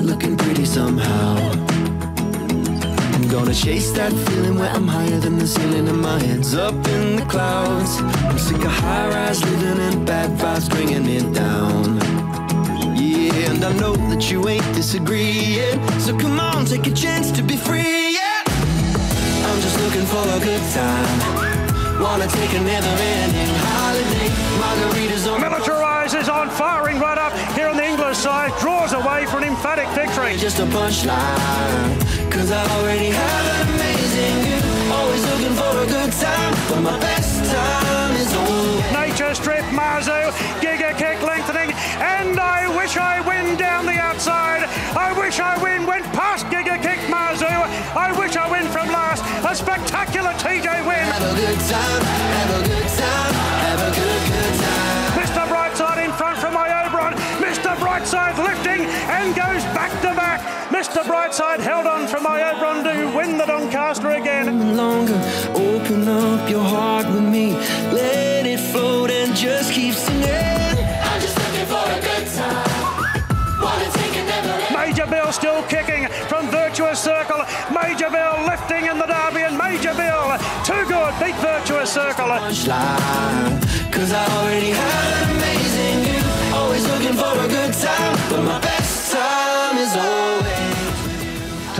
it looking pretty somehow. I'm gonna chase that feeling where I'm higher than the ceiling and my head's up in the clouds. I'm sick of high rise living and bad vibes bringing me down. Yeah, and I know that you ain't disagreeing. So come on, take a chance to be free. Yeah, I'm just looking for a good time. Wanna take a never-ending holiday. Margaritas on Militarises on, firing right up here on the English side, draws away for an emphatic victory. just a punchline. Cause I already have an amazing view. Always looking for a good time, but my best time is over. Nature strip, Mazu, Giga kick lengthening, and I wish I win down the outside. I wish I win, went past Giga kick, Mazu. I wish I win from last. A spectacular TJ win. Have a good time, have a good time, lifting and goes back to back. Mr. Brightside held on from my Oberon to win the Doncaster again. Longer, open up your heart with me. Let it float and just keep singing. I'm just looking for a good time. Wanna take a Major Bill still kicking from Virtuous Circle. Major Bill lifting in the derby, and Major Bill, too good, beat Virtuous Circle. Cause I already have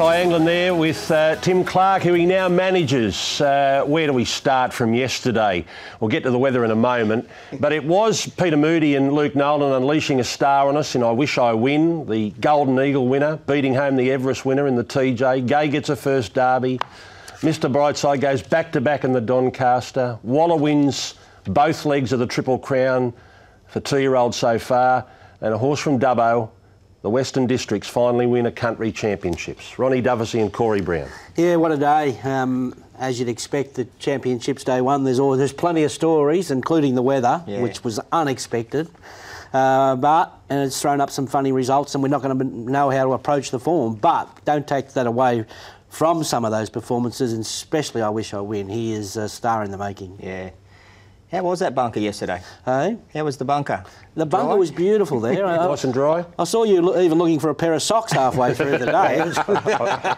Tye Angland there with uh, Tim Clark, who he now manages. Uh, where do we start from yesterday? We'll get to the weather in a moment. But it was Peter Moody and Luke Nolan unleashing a star on us in I Wish I Win, the Golden Eagle winner, beating home the Everest winner in the TJ. Gay gets a first derby. Mr. Brightside goes back to back in the Doncaster. Waller wins both legs of the Triple Crown for two year old so far. And a horse from Dubbo, the Western Districts, finally win a country championships. Ronnie Dufficy and Corey Brown. Yeah, what a day. Um, as you'd expect, the championships day one, there's always, there's plenty of stories, including the weather, Yeah. which was unexpected. Uh, but and it's thrown up some funny results, and we're not going to know how to approach the form. But don't take that away from some of those performances, and especially I wish I win. He is a star in the making. Yeah. How was that bunker yesterday? Hey, How was the bunker? the bunker Dry? was beautiful there. Nice and dry. I saw you lo- even looking for a pair of socks halfway through the day.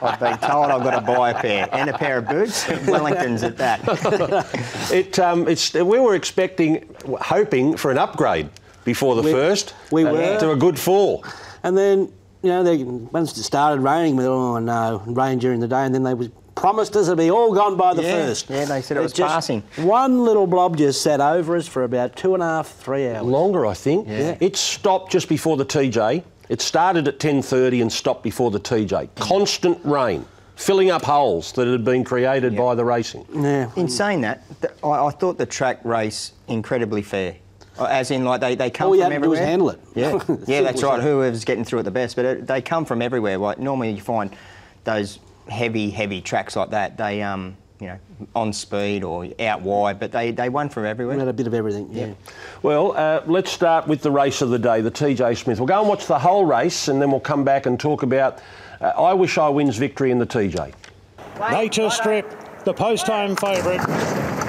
I've been told I've got to buy a pair and a pair of boots. Wellingtons at that. It, um, it's, we were expecting, hoping for an upgrade before the We- first. we were. To a good fall. And then, you know, they, once it started raining, we thought, oh no, rain during the day, and then they was promised us it'd be all gone by the Yeah, first. yeah, they said it was just- passing. One little blob just sat over us for about two and a half, three hours. Longer, I think. Yeah. It stopped just before the TJ. It started at 10.30 and stopped before the TJ. Constant rain, filling up holes that had been created by the racing. Yeah. In saying that, th- I, I thought the track race incredibly fair. Uh, As in, like they, they come All you from had to do was handle it. Yeah, yeah, that's right. Whoever's getting through it the best, but it, they come from everywhere. Like normally, you find those heavy, heavy tracks like that. They, um, you know, on speed or out wide, but they, they won from We everywhere. had a bit of everything, yeah. Well, uh, let's start with the race of the day, the TJ Smith. We'll go and watch the whole race and then we'll come back and talk about uh, I Wish I Wins victory in the TJ. Nature Strip, the post-time favourite.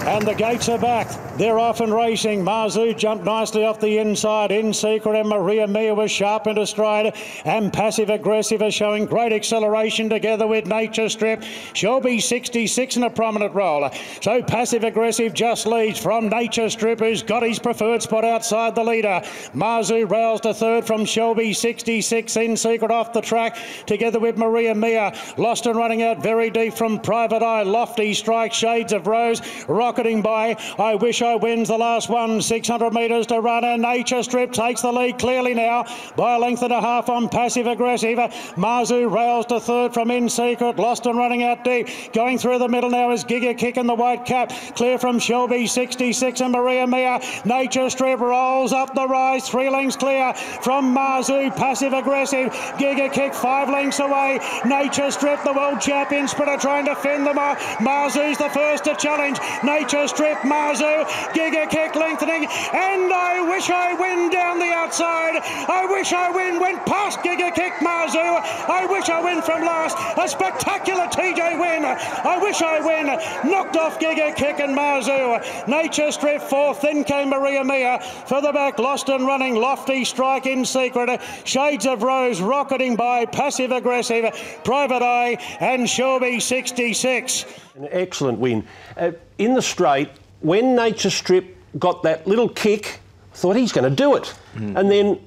And the gates are back. They're off and racing. Mazu jumped nicely off the inside. In secret, and Maria Mia was sharp into stride. And passive aggressive are showing great acceleration together with Nature Strip. Shelby 66 in a prominent role. So passive aggressive just leads from Nature Strip, who's got his preferred spot outside the leader. Marzu rails to third from Shelby 66 in secret off the track together with Maria Mia. Lost and running out very deep from Private Eye. Lofty strike, Shades of Rose. Rocketing by I Wish I Wins the last one. 600 metres to run. And Nature Strip takes the lead clearly now by a length and a half on passive aggressive. Mazu rails to third from In Secret. Lost and running out deep. Going through the middle now is Giga Kick in the white cap. Clear from Shelby 66 and Maria Mia. Nature Strip rolls up the rise. Three lengths clear from Mazu. Passive aggressive. Giga Kick five lengths away. Nature Strip, the world champion sprinter trying to fend them off. Mazu's the first to challenge. Nature Strip, Mazu Giga kick lengthening, and I wish I win down the outside. I wish I win went past Giga kick Mazu. I wish I win from last. A spectacular TJ win. I wish I win. Knocked off Giga kick and Mazu. Nature Strip fourth. Then came Maria Mia. Further back, lost and running. Lofty strike in secret. Shades of Rose rocketing by passive aggressive. Private Eye and Shelby 66. An excellent win. Uh, in the straight, when Nature Strip got that little kick, I thought he's going to do it. And then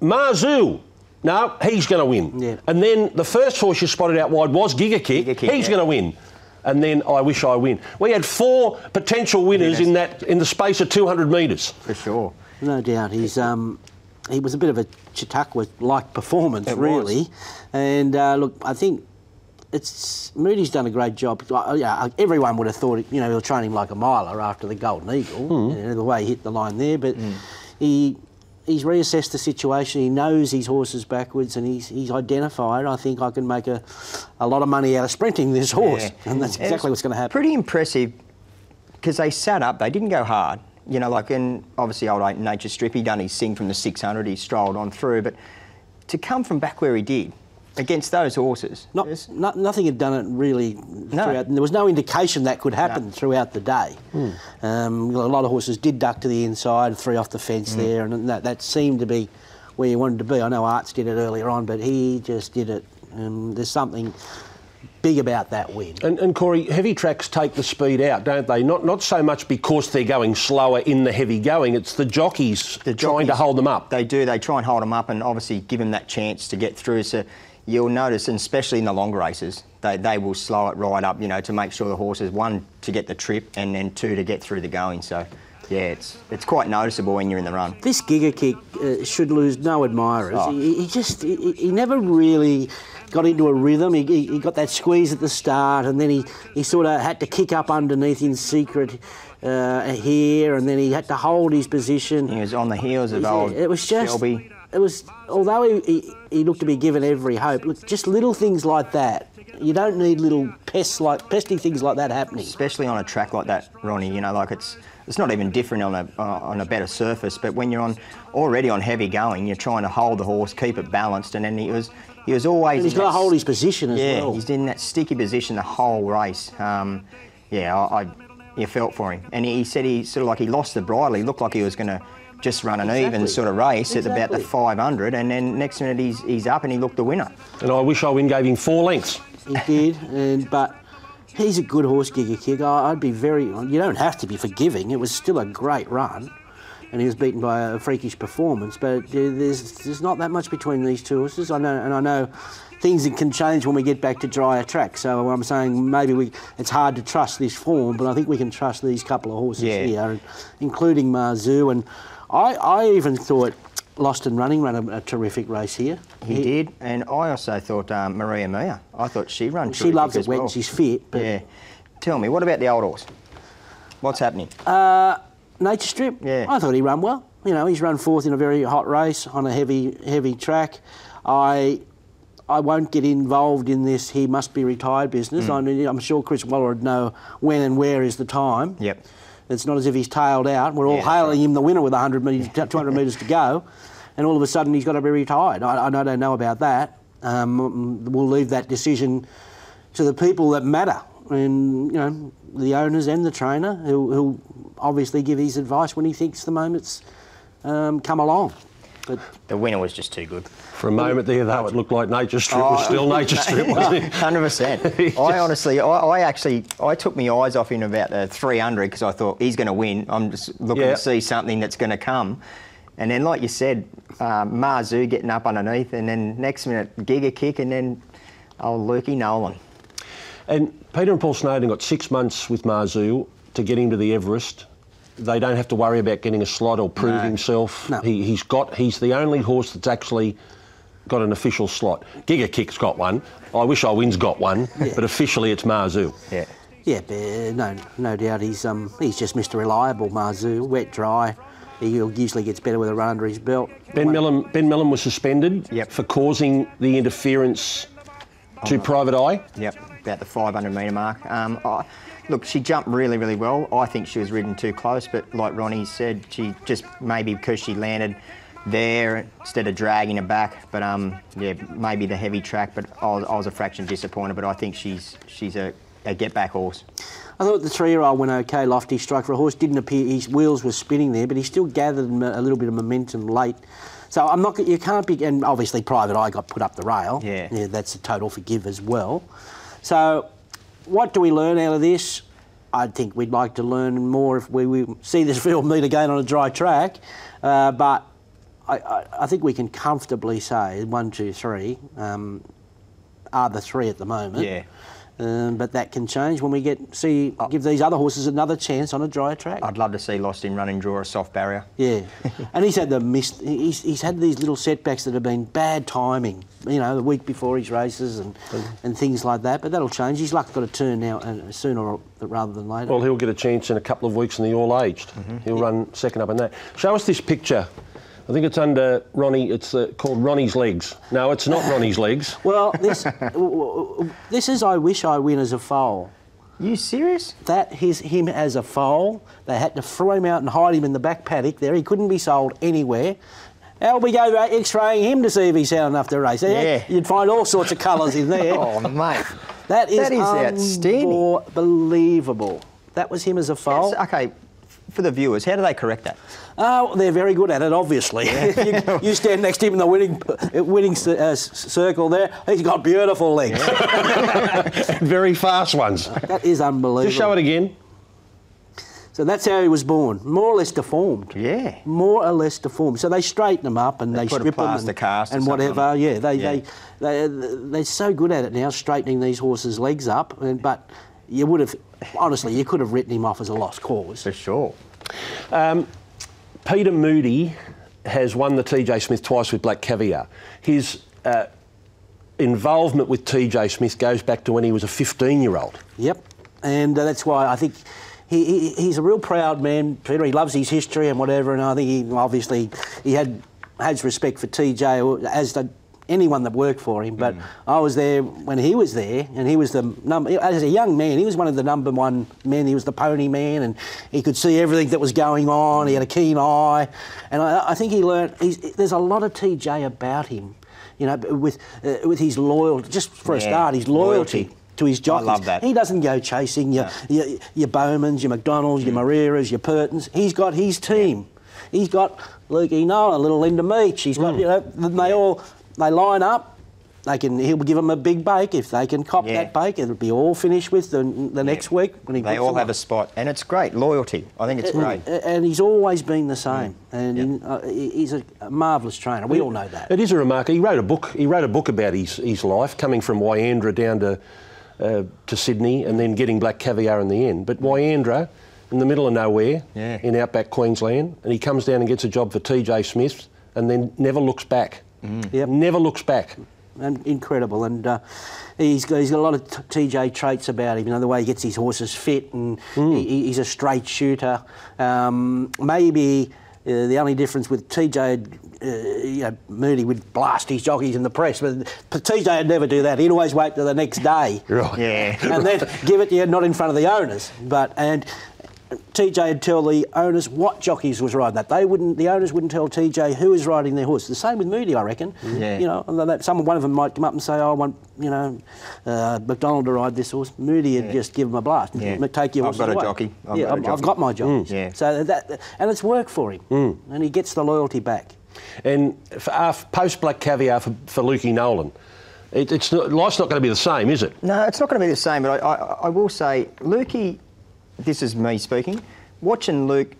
Mazu, no, he's going to win. Yeah. And then the first horse you spotted out wide was Giga Kick. Giga Kick, he's yeah. going to win. And then I wish I win. We had four potential winners in that in the space of 200 metres. For sure. No doubt. He's um, he was a bit of a Chautauqua-like performance, It was. really. And uh, look, I think it's Moody's done a great job. Uh, yeah, everyone would have thought, you know, he'll train him like a miler after the Golden Eagle, you know, the way he hit the line there. But he he's reassessed the situation. He knows his horses backwards, and he's he's identified. I think I can make a, a lot of money out of sprinting this horse, Yeah. and that's exactly what's going to happen. Pretty impressive because they sat up. They didn't go hard. You know, like in obviously old Nature Strip, he done his sing from the 600. He strolled on through, but to come from back where he did against those horses, Not, it's- no, nothing had done it really. Throughout, there was no indication that could happen No. throughout the day. Um, a lot of horses did duck to the inside, three off the fence there, and that, that seemed to be where you wanted to be. I know Arts did it earlier on, but he just did it. Um, there's something big about that win. And, and Corey, heavy tracks take the speed out, don't they? Not not so much because they're going slower in the heavy going. It's the jockeys the trying to hold them up. They do. They try and hold them up and obviously give them that chance to get through. So you'll notice, and especially in the longer races, they, they will slow it right up, you know, to make sure the horses, one, to get the trip, and then two, to get through the going. So, yeah, it's it's quite noticeable when you're in the run. This Giga Kick uh, should lose no admirers. Oh. He, he just he, he never really got into a rhythm. He, he, got that squeeze at the start, and then he, he sort of had to kick up underneath in secret uh, here, and then he had to hold his position. He was on the heels of old it was just Shelby. It was although he, he, he looked to be given every hope. Look, just little things like that. You don't need little pests like pesty things like that happening. especially on a track like that, Ronnie. You know, like it's it's not even different on a uh, on a better surface. But when you're on already on heavy going, you're trying to hold the horse, keep it balanced, and then he was he was always. And he's got to hold his position as Yeah, well. he's in that sticky position the whole race. Um, yeah, I, I you felt for him, and he said he sort of like he lost the bridle. He looked like he was going to. Just run an even sort of race at about the 500, and then next minute he's, he's up and he looked the winner. And I wish I win gave him four lengths. He did, and but he's a good horse, Giga Kick. I- I'd be very. You don't have to be forgiving. It was still a great run, and he was beaten by a freakish performance. But there's there's not that much between these two horses. I know, and I know. Things can change when we get back to drier track. So I'm saying maybe we it's hard to trust this form, but I think we can trust these couple of horses Yeah. here, including Mazu. And I, I even thought Lost and Running ran a, a terrific race here. He did, and I also thought um, Maria Mia. I thought she run. She loves it as when she's fit. But Yeah. Tell me, what about the old horse? What's happening? Nature Strip. Yeah. I thought he ran well. You know, he's run fourth in a very hot race on a heavy, heavy track. I, I won't get involved in this. He must be retired business. I mean, I'm sure Chris Waller would know when and where is the time. Yep. It's not as if he's tailed out. We're all Yeah, hailing him the winner with 100 metres, 200 metres to go, and all of a sudden he's got to be retired. I, I don't know about that. Um, we'll leave that decision to the people that matter, and you know the owners and the trainer, who who'll obviously give his advice when he thinks the moment's um, come along. But The winner was just too good. For a moment there, though, it looked like Nature Strip was Oh, still Nature Strip, wasn't it? Hundred percent. I honestly, I, I actually, I took my eyes off him about the 300 because I thought he's going to win. I'm just looking Yeah. to see something that's going to come. And then, like you said, uh, Mazu getting up underneath, and then next minute Giga kick, and then oh Lukey Nolan. And Peter and Paul Snowden got six months with Mazu to get him to the Everest. They don't have to worry about getting a slot or prove No. himself. No. He, he's got. He's the only horse that's actually got an official slot. Giga Kick's got one. I wish I Win's got one, but officially it's Mazu. Yeah. yeah, but, uh, no, no doubt he's um, he's just Mr. Reliable. Mazu, wet, dry. He usually gets better with a run under his belt. Ben Melham, ben Melham was suspended Yep. for causing the interference to Private Eye. Yep. About the 500 metre mark. Um, I, look, she jumped really, really well. I think she was ridden too close, but like Ronnie said, she just maybe because she landed there instead of dragging her back. But um, yeah, maybe the heavy track. But I was, I was a fraction disappointed. But I think she's she's a, a get back horse. I thought the three-year-old went okay. Lofty strike for a horse. Didn't appear his wheels were spinning there, but he still gathered a little bit of momentum late. So I'm not. You can't be. And obviously, Private Eye got put up the rail. Yeah. Yeah, that's a total forgive as well. So, what do we learn out of this? I think we'd like to learn more if we, we see this field meet again on a dry track. Uh, but I, I, I think we can comfortably say one, two, three um, are the three at the moment. Yeah. Um, but that can change when we get see give these other horses another chance on a dry track. I'd love to see Lost in Running draw a soft barrier. Yeah, and he's had the missed. He's, he's had these little setbacks that have been bad timing. You know, the week before his races and and things like that. But that'll change. His luck's got to turn now, uh, sooner rather than later. Well, he'll get a chance in a couple of weeks in the All Aged. He'll run second up in that. Show us this picture. I think it's under Ronnie. It's uh, called Ronnie's legs. No, it's not Ronnie's legs. Well, this this is I wish I win as a foal. You serious? That is him as a foal. They had to throw him out and hide him in the back paddock there. He couldn't be sold anywhere. How we go X-raying him to see if he's sound enough to race? Yeah. You'd find all sorts of colours in there. Oh, mate. That is, That is outstanding. unbelievable. That was him as a foal. Yes, okay, for the viewers, how do they correct that? Oh, they're very good at it, obviously. you, you stand next to him in the winning winning uh, circle there. He's got beautiful legs. Very fast ones. That is unbelievable. Just show it again. So that's how he was born, more or less deformed. Yeah. More or less deformed. So they straighten them up and they, put a strip them and, cast or and whatever. on. Yeah, they, Yeah. They, they they're so good at it now, straightening these horses' legs up. And, but you would have, honestly, you could have written him off as a lost cause. For sure. Peter Moody has won the TJ Smith twice with Black Caviar. His uh, involvement with TJ Smith goes back to when he was a 15 year old. Yep, and uh, that's why I think he, he, he's a real proud man, Peter. He loves his history and whatever, and I think he obviously he had has respect for TJ as did anyone that worked for him. But I was there when he was there, and he was the number as a young man. He was one of the number one men. He was the pony man, and he could see everything that was going on. He had a keen eye, and I, I think he learned. He's, there's a lot of TJ about him. You know, with uh, with his loyalty, just for a start, his loyalty loyalty. to his jockeys. I love that. He doesn't go chasing your, your, your Bowmans, your McDonalds, Mm. your Moreiras, your Purtons. He's got his team. He's got Lukey Nolan, a little Linda Meech. He's Mm. got, you know, they all, they line up. They can, he'll give them a big bake. If they can cop Yeah. that bake, it'll be all finished with the, the next week. When he They all have up. a spot, and it's great. Loyalty. I think it's great. And he's always been the same. Mm. And he- uh, he's a, a marvellous trainer. We all know that. It is a remark. He wrote a book. He wrote a book about his, his life, coming from Wyandra down to uh, to Sydney, and then getting Black Caviar in the end. But Wyandra, in the middle of nowhere, Yeah. in outback Queensland, and he comes down and gets a job for TJ Smith, and then never looks back. Yep. Never looks back. and incredible. And uh, he's got he's got a lot of TJ traits about him. You know the way he gets his horses fit, and he, he's a straight shooter. Um, maybe. Uh, the only difference with TJ, uh, you know, Moody would blast his jockeys in the press, but, but TJ would never do that. He'd always wait till the next day, Right. Yeah. and then give it to you, not in front of the owners. But and TJ would tell the owners what jockeys was riding that. They wouldn't. The owners wouldn't tell TJ who was riding their horse. The same with Moody, I reckon. Yeah. You know, that, some one of them might come up and say, "Oh, "I want you know uh, McDonald to ride this horse." Moody would just give him a blast. Yeah. and Take your I've horses got a jockey. I've yeah, got a I've, I've got my jockeys. Yeah. So that and it's worked for him, and he gets the loyalty back. And for, uh, post Black Caviar for, for Lukey Nolan, it, it's not, life's not going to be the same, is it? No, it's not going to be the same, but I, I, I will say, Lukey, this is me speaking, watching Luke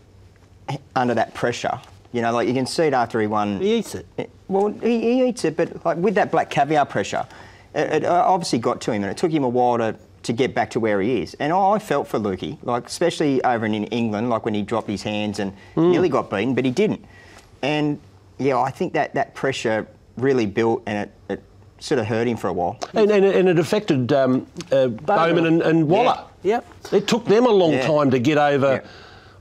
under that pressure, you know, like you can see it after he won. He eats it. Well, he, he eats it, but like with that black caviar pressure, it, it obviously got to him, and it took him a while to, to get back to where he is. And I felt for Lukey, like especially over in England, like when he dropped his hands and hmm. nearly got beaten, but he didn't. And yeah, I think that that pressure really built, and it sort of hurt him for a while. And, and, and it affected um, uh, Bowman and, and Waller. Yep. It took them a long Yeah. time to get over Yeah.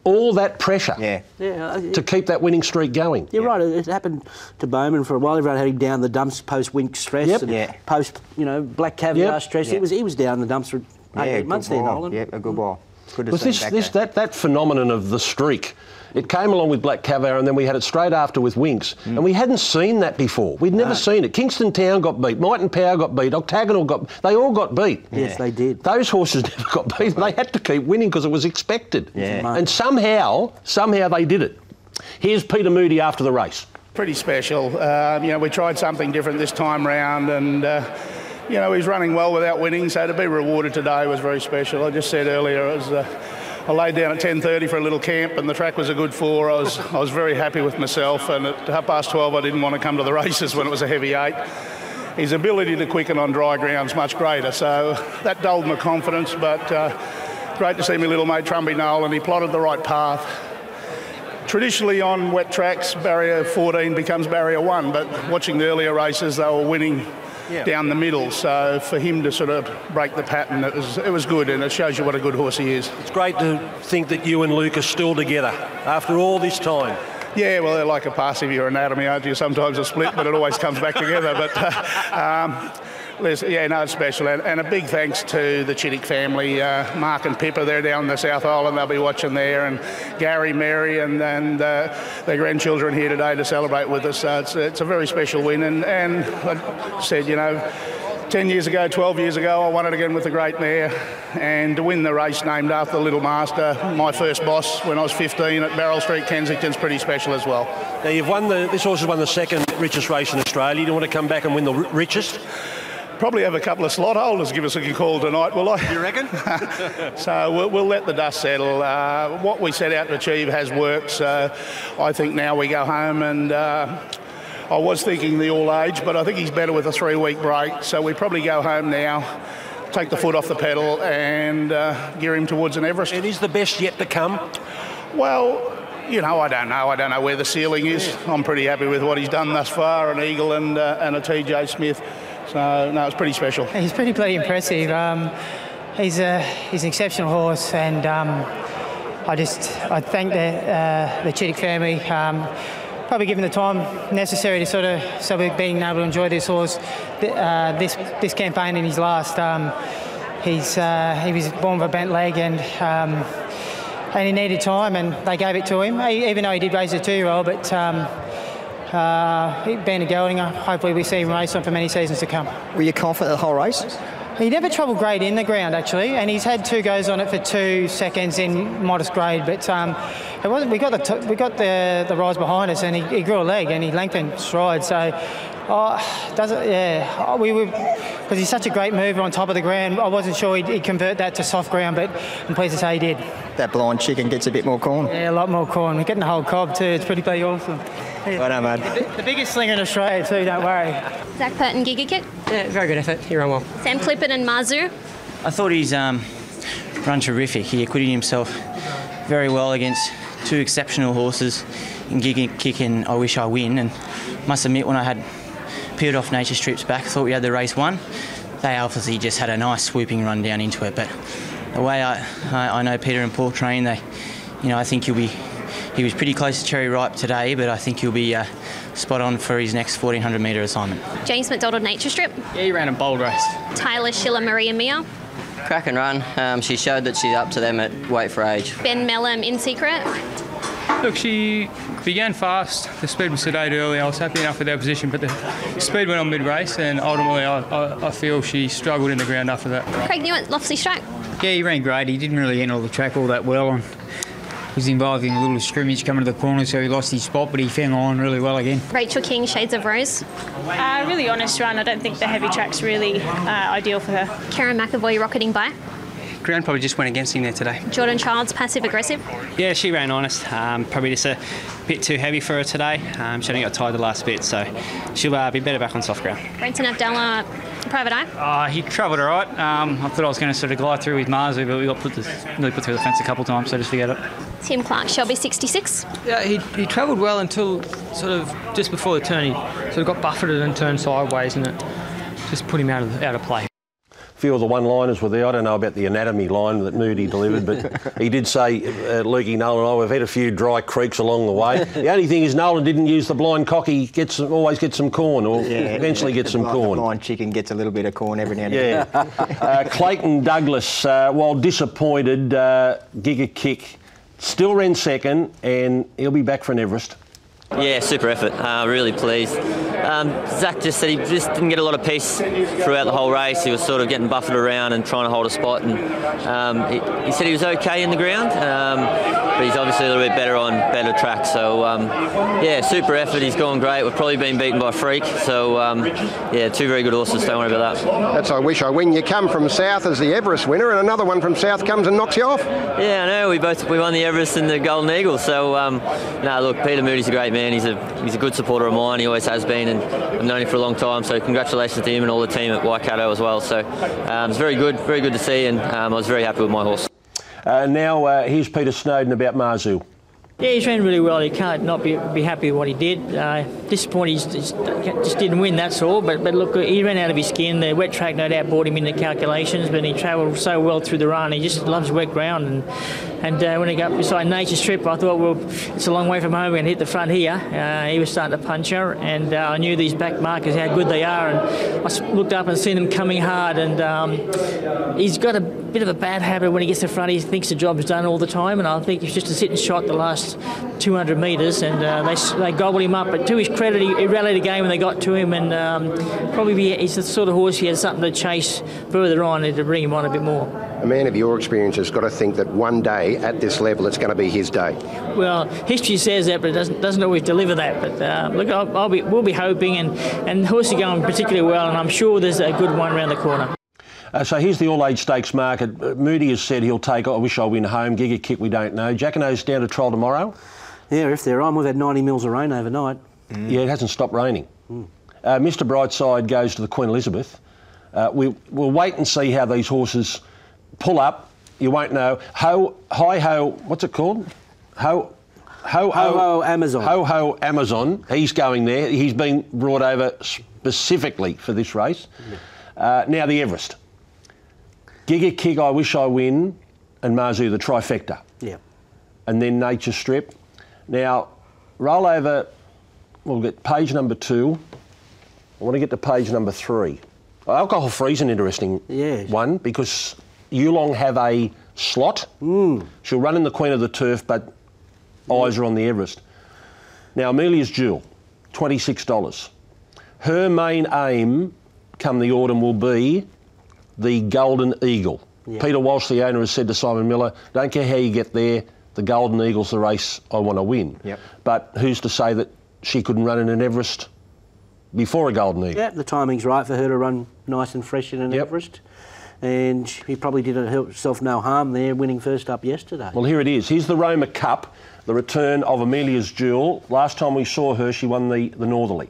all that pressure Yeah. Yeah, to keep that winning streak going. You're right. It it happened to Bowman for a while. Everyone had him down the dumps post Winx stress Yep. and Yeah. post, you know, black caviar Yep. stress. Yeah. He was he was down the dumps for eight, Yeah, eight good months there. Nolan. Yeah, a good while. Good to Was see him this, back this there. that, that phenomenon of the streak? It came along with Black Caviar and then we had it straight after with Winx. Hmm. And we hadn't seen that before. We'd never seen it. Kingston Town got beat, Might and Power got beat, Octagonal got they all got beat. Yes, they did. Those horses never got beat. They had to keep winning because it was expected. Yeah. And somehow, somehow they did it. Here's Peter Moody after the race. pretty special. Um, you know, we tried something different this time round, and uh, you know, he's running well without winning. So to be rewarded today was very special. I just said earlier, it was. Uh, I laid down at 10:30 for a little camp, and the track was a good four. I was I was very happy with myself, and at half past 12, I didn't want to come to the races when it was a heavy eight. His ability to quicken on dry ground's much greater, so that dulled my confidence. But uh, great to see my little mate Trumpy Noel, and he plotted the right path. Traditionally on wet tracks, barrier 14 becomes barrier 1, but watching the earlier races, they were winning down the middle. So for him to sort of break the pattern, it was, it was good, and it shows you what a good horse he is. It's great to think that you and Luke are still together after all this time. Yeah, well, they're like a pass of your anatomy, aren't you? Sometimes a split, but it always comes back together. But uh, um, listen, yeah, no, it's special. And, and a big thanks to the Chittick family, uh, Mark and Pippa, they're down in the South Island, they'll be watching there, and Gary, Mary, and, and uh, their grandchildren here today to celebrate with us. So it's, it's a very special win. And, and I said, you know, 10 years ago, 12 years ago, I won it again with the Great Mare. And to win the race named after the Little Master, my first boss when I was 15 at Bowral Street, Kensington's pretty special as well. Now you've won the. This horse has won the second richest race in Australia. You want to come back and win the ri- richest? Probably have a couple of slot holders give us a call tonight, will I? You reckon? So we'll, we'll let the dust settle. Uh, what we set out to achieve has worked. So I think now we go home and. Uh, I was thinking the all age, but I think he's better with a three week break. So we probably go home now, take the foot off the pedal, and uh, gear him towards an Everest. it is the best yet to come. Well, you know, I don't know. I don't know where the ceiling is. I'm pretty happy with what he's done thus far, an Eagle and, uh, and a TJ Smith. So, no, it's pretty special. He's pretty bloody impressive. Um, he's a he's an exceptional horse, and um, I just I thank the uh, the Chittick family. Um, probably given the time necessary to sort of so been able to enjoy this horse, uh, this this campaign in his last. Um, he's uh, he was born with a bent leg and. Um, and he needed time, and they gave it to him. Even though he did race a two-year-old, but um, uh, being a gelding, hopefully we see him race on for many seasons to come. Were you confident the whole race? He never travelled great in the ground actually, and he's had two goes on it for two seconds in modest grade. But um, it wasn't. We got the t- we got the the rise behind us, and he, he grew a leg and he lengthened stride. So, oh, does it? Yeah, Oh, we were because he's such a great mover on top of the ground. I wasn't sure he'd, he'd convert that to soft ground, but I'm pleased to say he did. That blind chicken gets a bit more corn. Yeah, a lot more corn. We're getting the whole cob too. It's pretty bloody awesome. Well done, mate. The biggest slinger in Australia too. Don't worry. Zac Purton, Giga Kick, Yeah, very good effort. He ran well. Sam Clipperton and Mazu. I thought he's um, run terrific. He acquitted himself very well against two exceptional horses in Gig Kick and I Wish I Win. And must admit, when I had peeled off Nature Strips back, I thought we had the race won. They obviously just had a nice swooping run down into it. But the way I, I, I know Peter and Paul train, they, you know, I think he'll be. He was pretty close to Cherry Ripe today, but I think he'll be uh, spot on for his next 1400 metre assignment. James McDonald Nature Strip, Yeah, he ran a bold race. Tyler Schiller Maria Mia, Crack and run. Um, she showed that she's up to them at weight for age. Ben Melham in secret, Look, she began fast. The speed was sedate early. I was happy enough with her position, but the speed went on mid race, and ultimately, I, I, I feel she struggled in the ground after that. Craig Newitt, Lofty Strike, Yeah, he ran great. He didn't really handle the track all that well and was involved in a little scrimmage coming to the corner, so he lost his spot, but he found the line really well again. Rachel King, Shades of Rose, Uh, really honest run. I don't think the heavy track's really uh, ideal for her. Kerrin McEvoy rocketing by, Ground probably just went against him there today. Jordan Childs Passive Aggressive, Yeah, she ran honest. Um, probably just a bit too heavy for her today. Um, she only got tired the last bit, so she'll uh, be better back on soft ground. Brenton Avdulla, Private Eye, Uh, he travelled all right. Um, I thought I was going to sort of glide through with Mazu, but we got put the, nearly put through the fence a couple of times, so just forget it. Tim Clark, Shelby 66, Yeah, he, he travelled well until sort of just before the turn. He sort of got buffeted and turned sideways, and it just put him out of out of play. Few of the one-liners were there. I don't know about the anatomy line that Moody delivered, but he did say, uh, Lukey Nolan, oh, we've had a few dry creeks along the way. the only thing is Nolan didn't use the blind cocky. Gets always gets some corn, or eventually gets some like corn. The blind chicken gets a little bit of corn every now and then. Yeah. uh, Clayton Douglas, uh, while disappointed, uh, Giga Kick still ran second, and he'll be back for an Everest. Yeah, super effort. Uh, really pleased. Um, Zach just said he just didn't get a lot of peace throughout the whole race. He was sort of getting buffeted around and trying to hold a spot. And um, he, he said he was okay in the ground, um, but he's obviously a little bit better on better tracks. So um, yeah, super effort. He's gone great. We've probably been beaten by Freak. So um, yeah, two very good horses. Don't worry about that. That's I wish I win. You come from South as the Everest winner, and another one from South comes and knocks you off. Yeah, I know. We both we won the Everest and the Golden Eagle. So um, no, look, Peter Moody's a great man. He's a he's a good supporter of mine. He always has been, and I've known him for a long time. So congratulations to him and all the team at Waikato as well. So um, it's very good, very good to see, and um, I was very happy with my horse. Uh, now uh, here's Peter Snowden about Mazu. Yeah, he's ran really well. He can't not be, be happy with what he did. Uh, disappointed he just, just didn't win, that's all. But but look, he ran out of his skin. The wet track no doubt brought him into calculations, but he travelled so well through the run. He just loves wet ground. And and uh, when he got beside Nature Strip, I thought, well, it's a long way from home. We're going to hit the front here. Uh, he was starting to punch her, and uh, I knew these back markers, how good they are. And I looked up and seen them coming hard. And um, he's got a bit of a bad habit when he gets to front. He thinks the job's done all the time, and I think it's just a sit and shot the last 200 metres, and uh, they, they gobbled him up. But to his credit, he, he rallied again when they got to him, and um, probably he's the sort of horse he has something to chase further on and to bring him on a bit more. A man of your experience has got to think that one day at this level it's going to be his day. Well, history says that, but it doesn't, doesn't always deliver that. But uh, look, I'll, I'll be, we'll be hoping, and, and the horse are going particularly well, and I'm sure there's a good one around the corner. Uh, so here's the all-age stakes market. Uh, Moody has said he'll take. I wish I win home. Giga Kick, we don't know. Jackano's down to trial tomorrow. Yeah, if they're on, we've had 90 mils of rain overnight. Yeah, it hasn't stopped raining. Uh, Mr. Brightside goes to the Queen Elizabeth. Uh, we, we'll wait and see how these horses pull up. You won't know. Ho, hi ho, what's it called? Ho, ho, ho, Ho-Ho Amazon. Ho ho Amazon. He's going there. He's been brought over specifically for this race. Uh, now the Everest. Giga Kick, I wish I win, and Mazu the trifecta. Yeah. And then Nature Strip. Now, roll over. We'll get page number two. I want to get to page number three. Alcohol free is an interesting one because Yulong have a slot. Hmm. She'll run in the Queen of the Turf, but eyes are on the Everest. Now, Amelia's Jewel, $26. Her main aim come the autumn will be the Golden Eagle. Yeah. Peter Walsh, the owner, has said to Simon Miller, don't care how you get there, the Golden Eagle's the race I want to win. Yep. But who's to say that she couldn't run in an Everest before a Golden Eagle? Yeah, the timing's right for her to run nice and fresh in an Everest. And he probably did herself no harm there, winning first up yesterday. Well, here it is. Here's the Roma Cup, the return of Amelia's Jewel. Last time we saw her, she won the, the Northerly.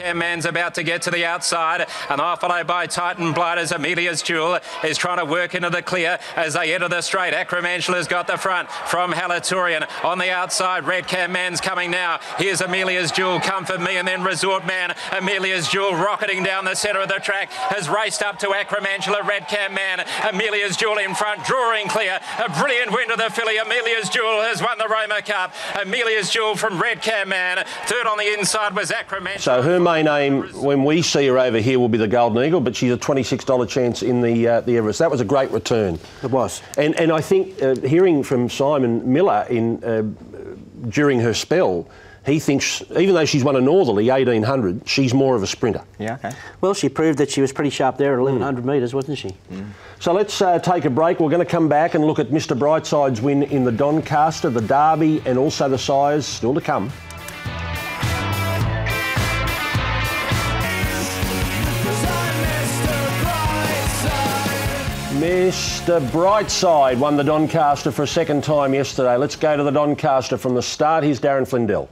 Man's about to get to the outside, and off followed by Titan Blood as Amelia's Jewel is trying to work into the clear as they enter the straight. Acromantula's got the front from Halaturian on the outside. Red Cam Man's coming now. Here's Amelia's Jewel, Comfort Me, and then Resort Man. Amelia's Jewel rocketing down the centre of the track has raced up to Acromantula. Red Cam Man, Amelia's Jewel in front, drawing clear. A brilliant win to the filly. Amelia's Jewel has won the Roma Cup. Amelia's Jewel from Red Cam Man. Third on the inside was Acromantula. So her main aim, when we see her over here, will be the Golden Eagle, but she's a $26 chance in the uh, the Everest. That was a great return. It was. And and I think uh, hearing from Simon Miller in uh, during her spell, he thinks even though she's won a Northerly 1800, she's more of a sprinter. Yeah, okay. Well, she proved that she was pretty sharp there at 1100 metres, wasn't she? So let's uh, take a break. We're going to come back and look at Mr. Brightside's win in the Doncaster, the Derby, and also the Sires still to come. Mr. Brightside won the Doncaster for a second time yesterday. Let's go to the Doncaster from the start. Here's Darren Flindell.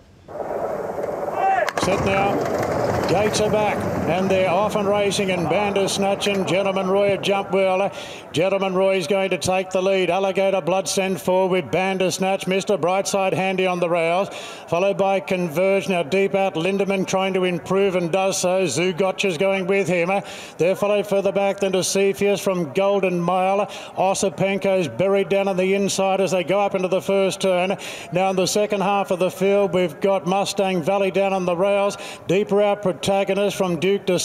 Set now. Gates are back. and they're off and racing in Bandersnatch and Gentleman Roy a jump well. Gentleman Roy is going to take the lead. Alligator Blood send forward with Bandersnatch. Mr. Brightside handy on the rails, followed by Converge. Now deep out, Lindemann trying to improve and does so. Zougotcha's going with him. They're followed further back than to Cepheus from Golden Mile. Osipenko's buried down on the inside as they go up into the first turn. Now in the second half of the field, we've got Mustang Valley down on the rails. Deeper out protagonist from Duke de.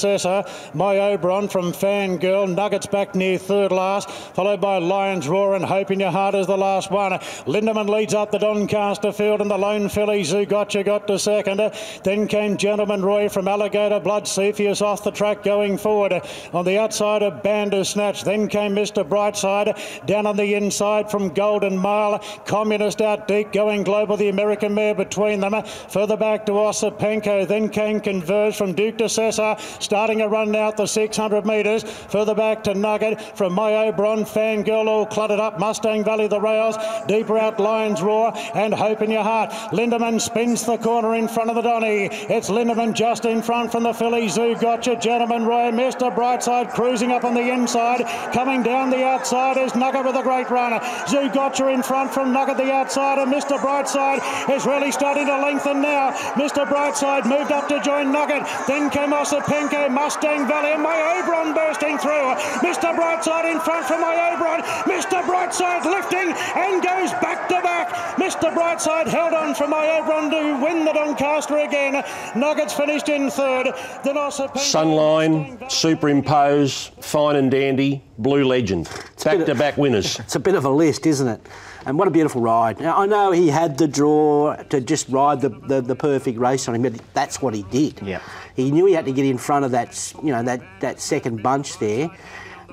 My Oberon from Fangirl. Nuggets back near third last, followed by Lions Roar and Hope in Your Heart is the last one. Lindemann leads up the Doncaster field and the lone filly Zougotcha got to second. Then came Gentleman Roy from Alligator Blood. Cepheus off the track going forward. On the outside of Bandersnatch. Then came Mr. Brightside. Down on the inside from Golden Mile. Communist out deep going global. The American mare between them. Further back to Osipenko. Then came Converge from Duke de Sessa. Starting a run out the 600 metres. Further back to Nugget from My Oberon. Fangirl all cluttered up. Mustang Valley the rails. Deeper out Lions Roar and Hope in Your Heart. Linderman spins the corner in front of the Donny. It's Linderman just in front from the filly. Zougotcha. Gentleman Roy. Mr. Brightside cruising up on the inside. Coming down the outside is Nugget with a great run. Zougotcha in front from Nugget the outside and Mr. Brightside is really starting to lengthen now. Mr. Brightside moved up to join Nugget. Then came Osipenko, Mustang Valley and my Oberon bursting through. Mr. Brightside in front for my Oberon. Mr. Brightside lifting and goes back to back. Mr. Brightside held on for my Oberon to win the Doncaster again. Nuggets finished in third. Then Osipenko. Sunline, superimpose, fine and dandy, blue legend. Back to back winners. It's a bit of a list, isn't it? And what a beautiful ride. Now, I know he had the draw to just ride the, the, the perfect race on him, but that's what he did. Yeah. He knew he had to get in front of that, you know, that, that second bunch there.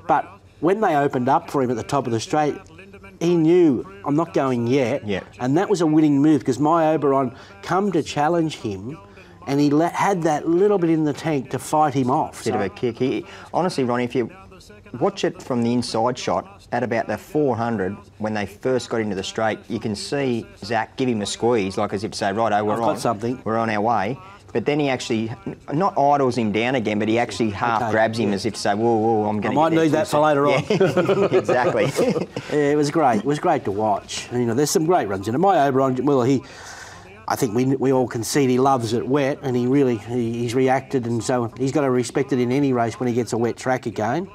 But when they opened up for him at the top of the straight, he knew I'm not going yet. Yeah. And that was a winning move because my Oberon come to challenge him, and he let, had that little bit in the tank to fight him off. Bit of a kick. He, honestly, Ronnie, if you watch it from the inside shot at about the 400 when they first got into the straight, you can see Zach give him a squeeze, like as if to say, "Righto, we're I've on something." We're on our way." But then he actually not idles him down again, but he actually half Okay, grabs him yeah. as if to say, "Whoa, whoa, I'm going to." might need that for later on. Yeah, exactly. Yeah, it was great. It was great to watch. And, you know, there's some great runs in it. My Oberon, well, he, I think we, we all concede he loves it wet, and he really he, he's reacted, and so he's got to respect it in any race when he gets a wet track again.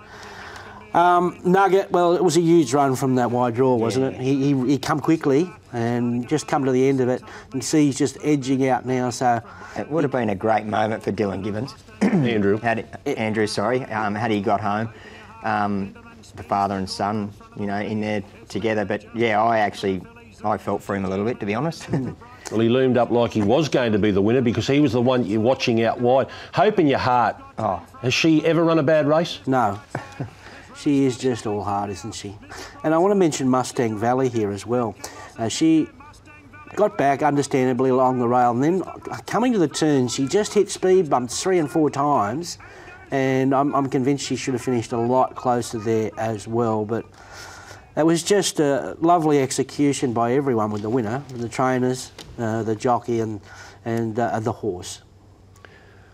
Um, Nugget, well, it was a huge run from that wide draw, wasn't it? He, he, he come quickly and just come to the end of it, and see he's just edging out now. So It would have been a great moment for Dylan Gibbons. Andrew. Had Andrew, sorry, um, had he got home, um, the father and son, you know, in there together. But yeah, I actually, I felt for him a little bit, to be honest. Well, he loomed up like he was going to be the winner because he was the one you're watching out wide. Hope in your heart. Oh. Has she ever run a bad race? No. she is just all heart, isn't she? And I want to mention Mustang Valley here as well. Uh, she got back understandably along the rail, and then coming to the turn, she just hit speed bumps three and four times. And I'm, I'm convinced she should have finished a lot closer there as well. But it was just a lovely execution by everyone with the winner, the trainers, uh, the jockey, and, and uh, the horse.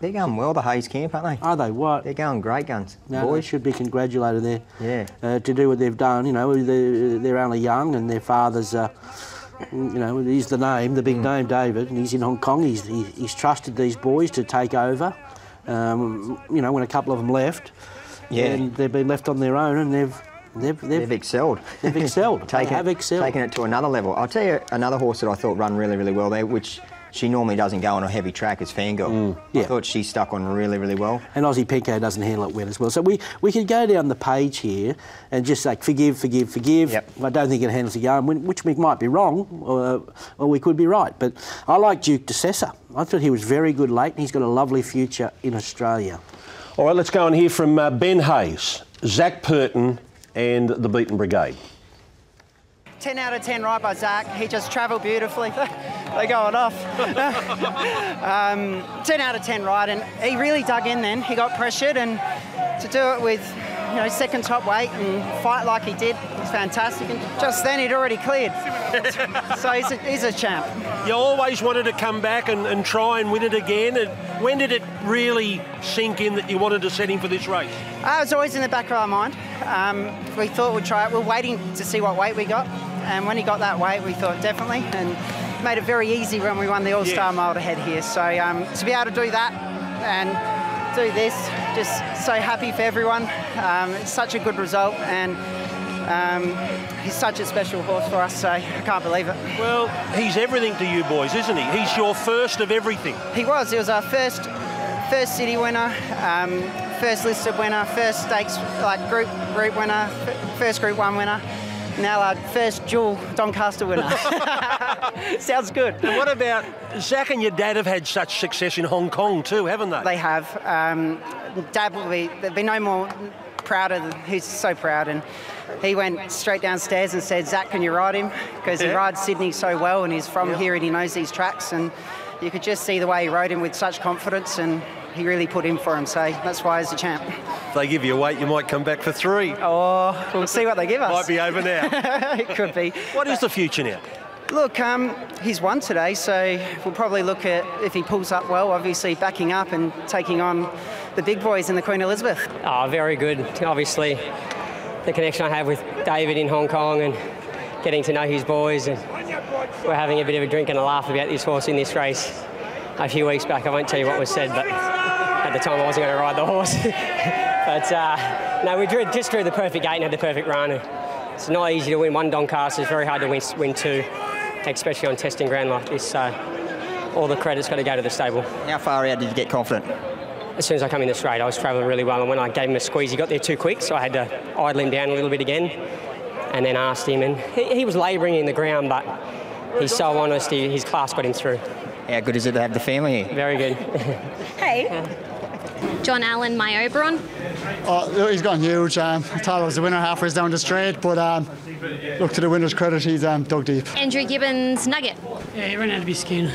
They're going well, the Hayes camp, aren't they? Are they? What? They're going great guns. No, boys. should be congratulated there. Yeah. Uh, to do what they've done, you know, they're, they're only young and their father's, uh, you know, he's the name, the big Mm. name, David, and he's in Hong Kong. He's, he, he's trusted these boys to take over. Um, you know, when a couple of them left, Yeah. and they've been left on their own, and they've they've they've, They've excelled. They've excelled. taken, they have excelled. taken it to another level. I'll tell you another horse that I thought run really, really well there, which she normally doesn't go on a heavy track, as Fangirl. Mm. yeah. I thought she stuck on really, really well. And Osipenko doesn't handle it well as well. So we, we could go down the page here and just say forgive, forgive, forgive. Yep. I don't think it handles the game, when- which we might be wrong, or, or we could be right. But I like Duke de Sessa. I thought he was very good late, and he's got a lovely future in Australia. All right, let's go and hear from uh, Ben Hayes, Zac Purton, and the Beaten Brigade. 10 out of 10 right by Zach. He just travelled beautifully. They're going off. um, 10 out of 10 right, and he really dug in then. He got pressured, and to do it with you know second top weight and fight like he did was fantastic. And just then he'd already cleared. so he's a, he's a champ. You always wanted to come back and, and try and win it again. And When did it really sink in that you wanted to set him for this race? Uh, it was always in the back of our mind. Um, we thought we'd try it. We're waiting to see what weight we got, and when he got that weight, we thought definitely, and made it very easy when we won the All Star Mile to head here. So um, to be able to do that and do this, just so happy for everyone. Um, it's such a good result, and um, he's such a special horse for us. So I can't believe it. Well, he's everything to you boys, isn't he? He's your first of everything. He was. He was our first first city winner, um, first listed winner, first stakes like group group winner, first group one winner. Now our first dual Doncaster winner. Sounds good. And what about Zac and your dad have had such success in Hong Kong too, haven't they? They have. Um, Dad will be, there'll be no more prouder. Than, he's so proud. And he went straight downstairs and said, Zac, can you ride him? Because he rides Sydney so well and he's from Yeah. here and he knows these tracks. And you could just see the way he rode him with such confidence and he really put in for him. So that's why he's a champ. If they give you a weight, you might come back for three. Oh, we'll see what they give us. Might be over now. it could be. What is the future now? Look, um, he's won today, so we'll probably look at if he pulls up well, obviously backing up and taking on the big boys in the Queen Elizabeth. Oh, very good. Obviously, the connection I have with David in Hong Kong and getting to know his boys, and we're having a bit of a drink and a laugh about this horse in this race a few weeks back. I won't tell you what was said, but at the time I wasn't going to ride the horse. but uh, no, we drew, just drew the perfect gate and had the perfect run. It's not easy to win one Doncaster. It's very hard to win, win two, especially on testing ground like this. So all the credit's got to go to the stable. How far out did you get confident? As soon as I come in the straight, I was travelling really well, and when I gave him a squeeze, he got there too quick, so I had to idle him down a little bit again, and then asked him, and he, he was labouring in the ground, but he's so honest, he, his class got him through. How good is it to have the family here? Very good. Hey. John Allen, my Oberon. Oh, he's gone huge. Um, I thought it was the winner halfway down the straight, but um, look to the winner's credit, he's um, dug deep. Andrew Gibbons, Nugget. Yeah, he ran out of his skin.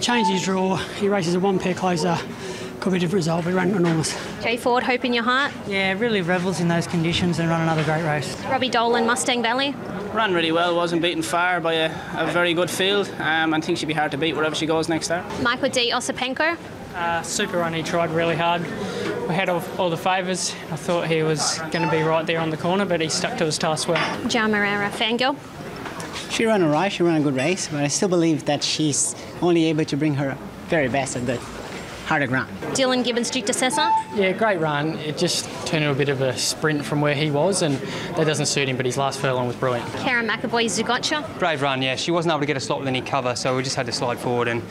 Changed his draw. He races a one pair closer. Could be a different result, but he ran enormous. Jay Ford, Hope in Your Heart. Yeah, really revels in those conditions and run another great race. Robbie Dolan, Mustang Valley. Ran really well, wasn't beaten far by a, a very good field. Um, I think she'd be hard to beat wherever she goes next there. Michael Dee Osipenko. Uh, super run, he tried really hard. We had all, all the favours. I thought he was going to be right there on the corner, but he stuck to his task well. Joao Moreira, Fangirl. She ran alright, she ran a good race, but I still believe that she's only able to bring her very best at the harder ground. Dylan Gibbons, Duke De Sessa. Yeah, great run. It just turned into a bit of a sprint from where he was, and that doesn't suit him, but his last furlong was brilliant. Kerrin McEvoy, Zougotcha. Brave run, yeah. She wasn't able to get a slot with any cover, so we just had to slide forward and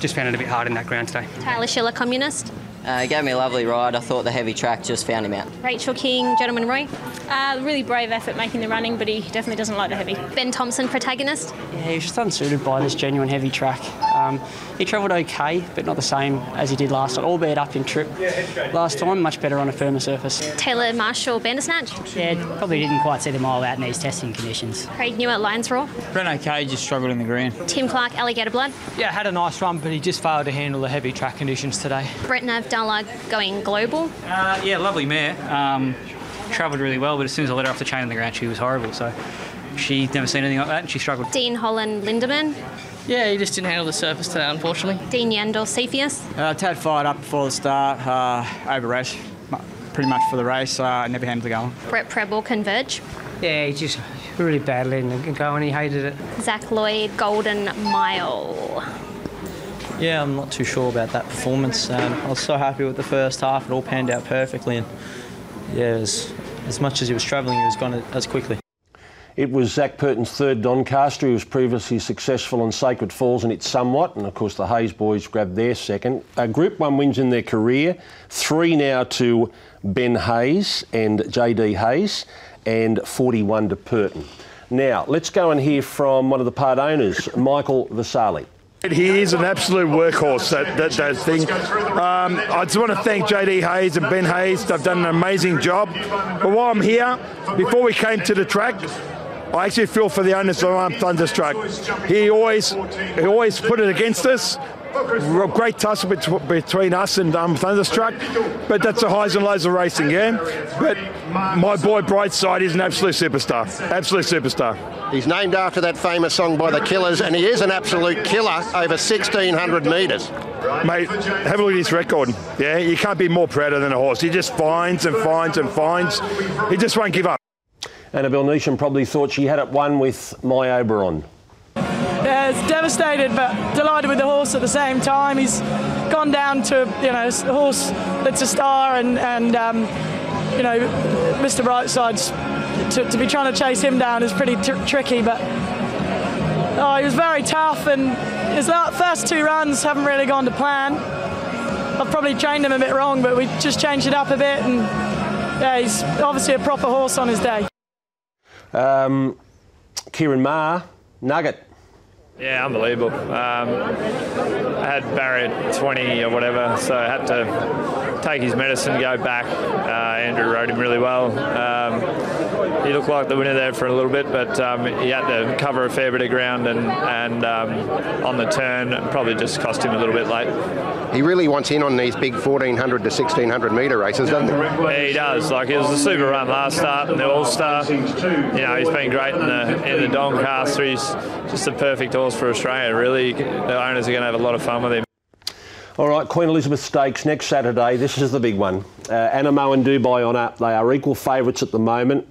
just found it a bit hard in that ground today. Tyler Schiller, Communist. Uh, he gave me a lovely ride. I thought the heavy track just found him out. Rachel King, Gentleman Roy. Uh, really brave effort making the running, but he definitely doesn't like the heavy. Ben Thompson, Protagonist. Yeah, he was just unsuited by this genuine heavy track. Um, he travelled okay, but not the same as he did last time, albeit up in trip last time, much better on a firmer surface. Taylor Marshall, Bandersnatch. Yeah, probably didn't quite see the mile out in these testing conditions. Craig Newitt, Lions Roar. Ran okay, just struggled in the ground. Tim Clark, Alligator Blood. Yeah, had a nice run, but he just failed to handle the heavy track conditions today. Brenton Avdulla, going global. Uh, yeah, lovely mare. Um, travelled really well, but as soon as I let her off the chain on the ground, she was horrible. So she'd never seen anything like that, and she struggled. Dean Holland, Lindemann. Yeah, he just didn't handle the surface today, unfortunately. Dean Yendall, Cepheus. Uh, Tad fired up before the start, uh, over race, pretty much for the race. Uh, I never handled the going. Brett Prebble, Converge. Yeah, he just really badly in the go and he hated it. Zac Lloyd, Golden Mile. Yeah, I'm not too sure about that performance. Um, I was so happy with the first half; it all panned out perfectly, and yeah, as, as much as he was travelling, he was gone as quickly. It was Zac Purton's third Doncaster. He was previously successful on Sacred Falls and it's somewhat, and of course the Hayes boys grabbed their second. Uh, group one wins in their career, three now to Ben Hayes and JD Hayes, and 41 to Purton. Now let's go and hear from one of the part owners, Michael Vasali. He is an absolute workhorse, that, that, that thing. Um, I just want to thank JD Hayes and Ben Hayes. They've done an amazing job. But while I'm here, before we came to the track, I actually feel for the owners of Arm Thunderstruck. He always, he always put it against us, great tussle bet- between us and um, Thunderstruck, but that's the highs and lows of racing, yeah. But my boy Brightside is an absolute superstar, absolute superstar. He's named after that famous song by the Killers, and he is an absolute killer over 1,600 metres. Mate, have a look at his record. Yeah, you can't be more prouder than a horse. He just finds and finds and finds. He just won't give up. Annabelle Neesham probably thought she had it won with My Oberon. Yeah, it's devastated, but delighted with the horse at the same time. He's gone down to you know a horse that's a star, and and um, you know Mr. Brightside's to, to be trying to chase him down is pretty tr- tricky, but oh, he was very tough, and his first two runs haven't really gone to plan. I've probably trained him a bit wrong, but we just changed it up a bit, and yeah, he's obviously a proper horse on his day. Um, Ciaron Maher, Nugget. Yeah, unbelievable. Um, I had Barry at 20 or whatever, so I had to take his medicine, go back. Uh, Andrew rode him really well. Um, he looked like the winner there for a little bit, but um, he had to cover a fair bit of ground and, and um, on the turn, probably just cost him a little bit late. He really wants in on these big 1,400 to 1,600 metre races, doesn't he? Yeah, he does. Like it was the super run last start and the All Star. You know, he's been great in the in the Doncaster. He's just a perfect horse for Australia. Really, the owners are going to have a lot of fun with him. All right, Queen Elizabeth Stakes next Saturday. This is the big one. Uh, Anamoe and Dubai Honour up. They are equal favourites at the moment.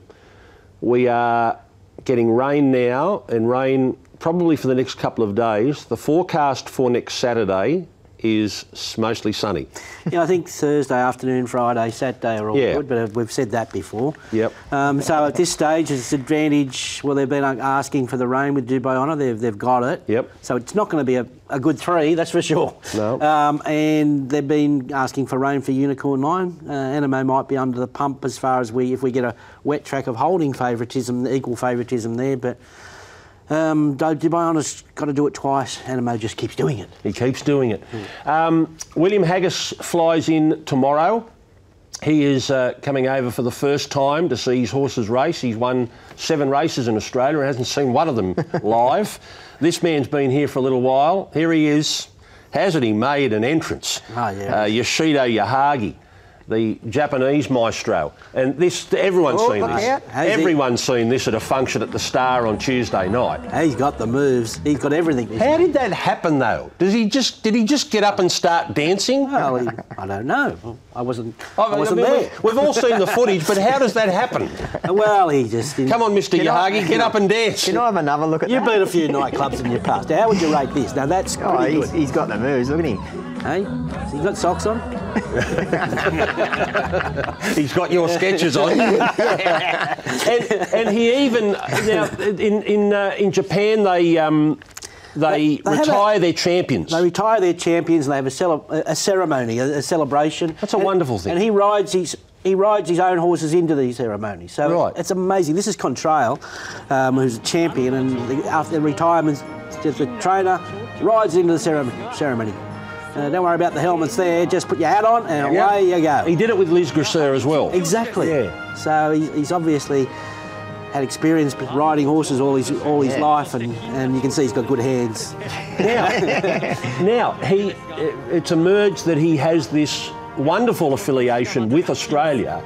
We are getting rain now, and rain probably for the next couple of days. The forecast for next Saturday is mostly sunny. yeah, I think Thursday afternoon, Friday, Saturday are all Yeah. good, but we've said that before. Yep. Um, so at this stage, it's advantage. Well, they've been asking for the rain with Dubai Honour. They've, they've got it. Yep. So it's not going to be a, a good three, that's for sure. No. Um, and they've been asking for rain for Unicorn Line. Uh, Anamoe might be under the pump as far as we, if we get a wet track of holding favouritism, equal favouritism there. But um, Du- Dubai Honour's got to do it twice. Anamoe just keeps doing it. He keeps doing it. Um, William Haggas flies in tomorrow. He is uh, coming over for the first time to see his horses race. He's won seven races in Australia and hasn't seen one of them live. This man's been here for a little while. Here he is. Hasn't he made an entrance? Oh, yeah. Uh, Yoshito Yahagi, the Japanese maestro. And this, everyone's Oh, seen this. out. How's he- Everyone's seen this at a function at the Star on Tuesday night. He's got the moves. He's got everything. How did that happen though? Does he just did he just get up and start dancing? Well, he, I don't know. I wasn't. I I wasn't mean, there. we- We've all seen the footage, but how does that happen? Well, he just. Come on, Mr. Can I- Yahagi, get up and dance. Can I have another look at You've that? been a few nightclubs in your past. How would you rate this? Now that's Oh, pretty he's, good. he's got the moves. Look at him. Hey, has he got socks on? He's got your Skechers on. and, and he even now in in uh, in Japan they um, they, They have retire their champions. They retire their champions and they have a, cele- a a ceremony, a, a celebration. That's a And- wonderful thing. And he rides his. He rides his own horses into these ceremonies, so Right. it's amazing. This is Contrail, um, who's a champion, and the- after retirement, just the trainer rides into the ceremony. ceremony. Uh, don't worry about the helmets there. Just put your hat on, and away you go. He did it with Lys Gracieux as well. Exactly. Yeah. So he's obviously had experience riding horses all his all his Yeah. life, and, and you can see he's got good hands. Now, now he, it's emerged that he has this wonderful affiliation with Australia.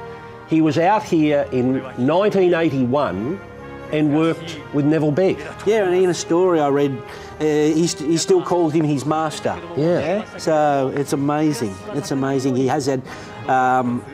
He was out here in 1981 and worked with Neville Begg. Yeah, and in a story I read, uh, he, st- he still called him his master. Yeah. So it's amazing. It's amazing. He has had um,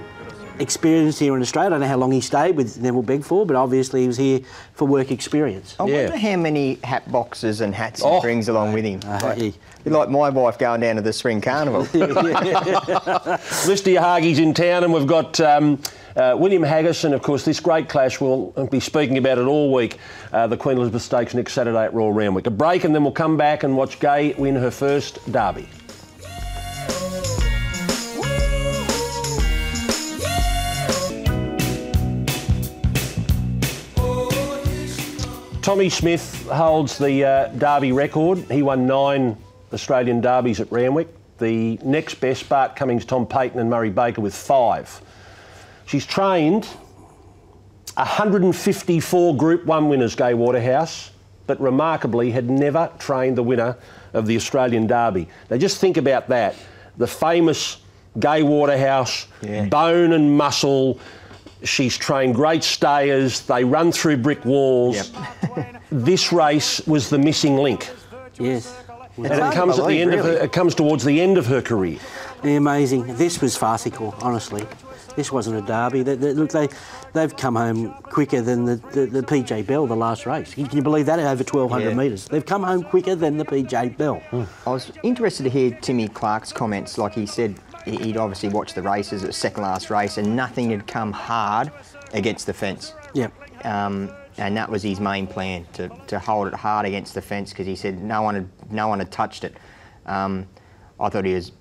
experience here in Australia. I don't know how long he stayed with Neville Begg for, but obviously he was here for work experience. I Yeah. wonder how many hat boxes and hats Oh. he brings along with him. Uh, like, like my wife going down to the spring carnival. Mr. Yahagi's in town, and we've got um, uh, William Haggas, and of course, this great clash. We'll be speaking about it all week. Uh, the Queen Elizabeth Stakes next Saturday at Royal Randwick. A break, and then we'll come back and watch Gai win her first derby. Tommy Smith holds the uh, Derby record. He won nine Australian Derbies at Randwick. The next best, Bart Cummings, Tom Payten, and Murray Baker with five. She's trained 154 Group 1 winners, Gai Waterhouse, but remarkably had never trained the winner of the Australian Derby. Now just think about that. The famous Gai Waterhouse, bone and muscle. She's trained great stayers. They run through brick walls. this race was the missing link. Yes. And it comes at the end of her, it comes towards the end of her career. Yeah, amazing. This was farcical, honestly. This wasn't a derby. They, they, look, they, they've come home quicker than the, the, the PJ Bell, the last race. Can you believe that? Over 1,200 Yeah. metres. They've come home quicker than the PJ Bell. I was interested to hear Timmy Clark's comments. Like he said, he- he'd obviously watched the races, it was second last race, and nothing had come hard against the fence. Yep. Um, and that was his main plan to, to hold it hard against the fence because he said no one had no one had touched it. Um, I thought he was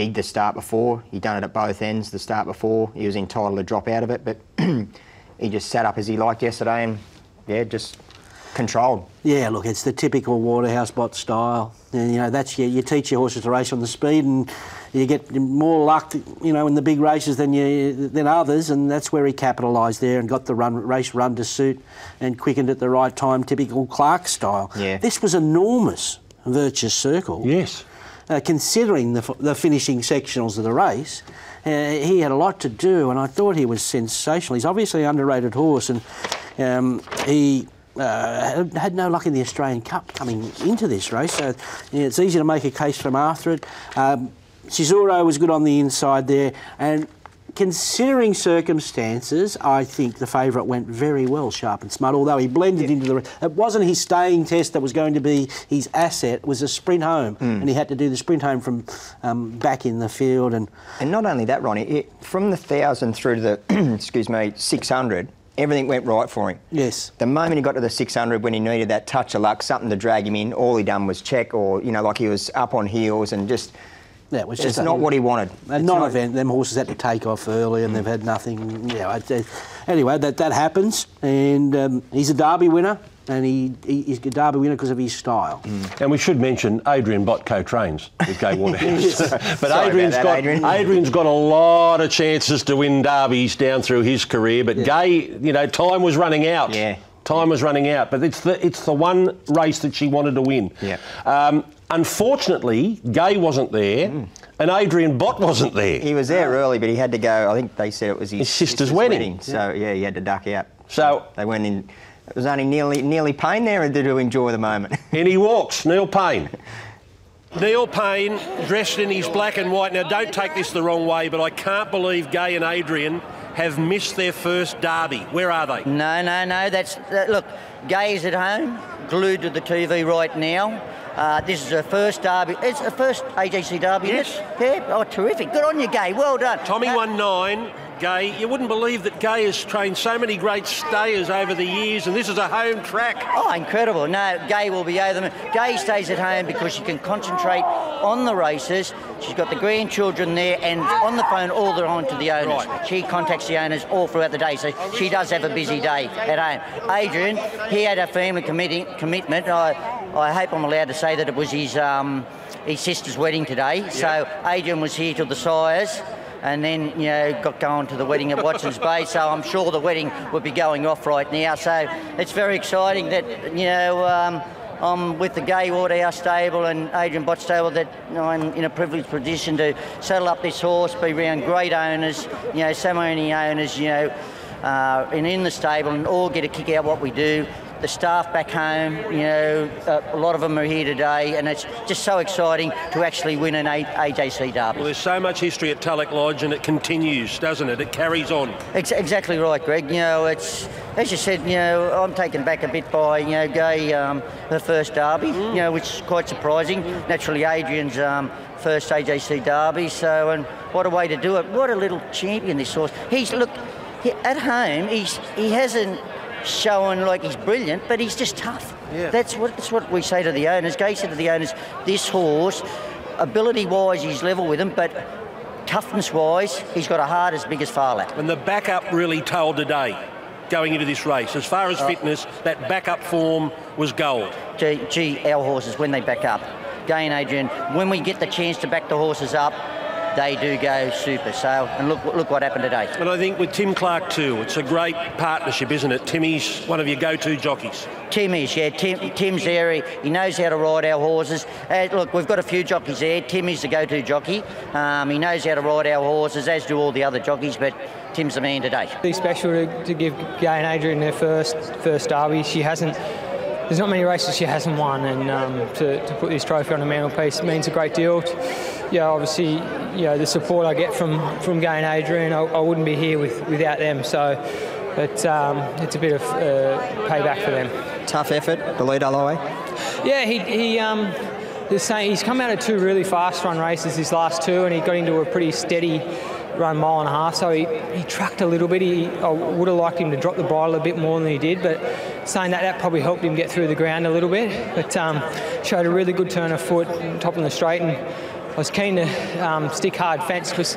big the start before. He'd done it at both ends the start before. He was entitled to drop out of it, but he just sat up as he liked yesterday and yeah, just controlled. Yeah, look, it's the typical Waterhouse Bott style. And, you know, that's you, you teach your horses to race on the speed, and you get more luck, you know, in the big races than you than others, and that's where he capitalised there and got the run race run to suit, and quickened at the right time. Typical Clark style. Yeah. This was enormous, virtuous circle. Yes. Uh, considering the, the finishing sectionals of the race, uh, he had a lot to do, and I thought he was sensational. He's obviously an underrated horse, and um, he uh, had- no luck in the Australian Cup coming into this race, so yeah, it's easy to make a case from after it. Um, Chisuro was good on the inside there, and considering circumstances, I think the favourite went very well, Sharp and Smart, although he blended into the... It wasn't his staying test that was going to be his asset, it was a sprint home, and he had to do the sprint home from um, back in the field, and... And not only that, Ronnie, it, from the thousand through to the excuse me six hundred, everything went right for him. Yes. The moment he got to the six hundred, when he needed that touch of luck, something to drag him in, all he done was check, or you know, like he was up on heels and just. Yeah, it was it's just a- not what he wanted. A non-event. Them horses had to take off early, and they've had nothing. You know, it- it- anyway, that that happens, and um, he's a Derby winner, and he, he he's a Derby winner because of his style. And we should mention Adrian Bott co-trains with Gai Waterhouse. Yes. but Sorry about Adrian's that, got Adrian. Adrian's got a lot of chances to win derbies down through his career. But Gai, you know, time was running out. Yeah. Time was running out, but it's the it's the one race that she wanted to win. Yeah. Um, unfortunately, Gai wasn't there, hmm. and Adrian Bott wasn't there. He was there early, but he had to go. I think they said it was his, His sister's wedding. So yeah, he had to duck out. So they went in. It was only nearly nearly Payne there to enjoy the moment. and he walks, Neil Payne. Neil Payne, dressed in his black and white. Now, don't take this the wrong way, but I can't believe Gai and Adrian have missed their first derby. Where are they? No, no, no. That's that, look. Gai's at home, glued to the TV right now. Uh, this is her first derby. It's her first AJC derby. Yes. Yeah. Oh, terrific. Good on you, Gai. Well done. Tommy won nine. Gai, you wouldn't believe that Gai has trained so many great stayers over the years, and this is a home track. Oh, incredible. No, Gai will be over them. Gai stays at home because she can concentrate on the races. She's got the grandchildren there and on the phone all the time to the owners. Right. She contacts the owners all throughout the day, so she does have a busy day at home. Adrian, he had a family commitment. I, I hope I'm allowed to say that it was his, um, his sister's wedding today. So Adrian was here till the sires and then you know got going to the wedding at Watson's Bay. So I'm sure the wedding would be going off right now. So it's very exciting that you know. Um, I'm with the Gai Waterhouse stable and Adrian Bott stable that I'm in a privileged position to saddle up this horse, be around great owners, you know, so many owners, you know, uh, and in the stable and all get a kick out what we do. The staff back home, you know, uh, a lot of them are here today, and it's just so exciting to actually win an AJC Derby. Well, there's so much history at Tulloch Lodge, and it continues, doesn't it? It carries on. Ex- exactly right, Greg. You know, it's as you said. You know, I'm taken back a bit by you know Gai, um, her first derby. You know, which is quite surprising. Naturally, Adrian's um, first AJC derby. So, and what a way to do it! What a little champion this horse. He's look he, at home. He's he hasn't shown like he's brilliant, but he's just tough. Yeah. That's what that's what we say to the owners. Gai said to the owners, this horse, ability-wise, he's level with him, but toughness-wise, he's got a heart as big as Phar Lap. And the backup really told today, going into this race. As far as Oh. fitness, that backup form was gold. Gee, gee, our horses, when they back up, Gai and Adrian, when we get the chance to back the horses up, they do go super. So, and look, look what happened today. And I think with Tim Clark too, it's a great partnership, isn't it? Timmy's one of your go-to jockeys. Tim is, yeah. Tim, Tim's there. He, he knows how to ride our horses. Uh, look, we've got a few jockeys there. Tim is the go-to jockey. Um, he knows how to ride our horses, as do all the other jockeys. But Tim's the man today. Pretty special to, to give Gai and Adrian their first first derby. She hasn't. There's not many races she hasn't won, and um, to, to put this trophy on the mantelpiece means a great deal. Yeah, obviously, you know the support I get from from Gai and Adrian, I, I wouldn't be here with, without them. So, but um, it's a bit of uh, payback for them. Tough effort, the lead Aloe. Yeah, he, he um, the same, he's come out of two really fast run races, his last two, and he got into a pretty steady run mile and a half. So he, he trucked a little bit. He, I would have liked him to drop the bridle a bit more than he did, but saying that, that probably helped him get through the ground a little bit. But um, showed a really good turn of foot, top on the straight, and I was keen to um, stick hard fence because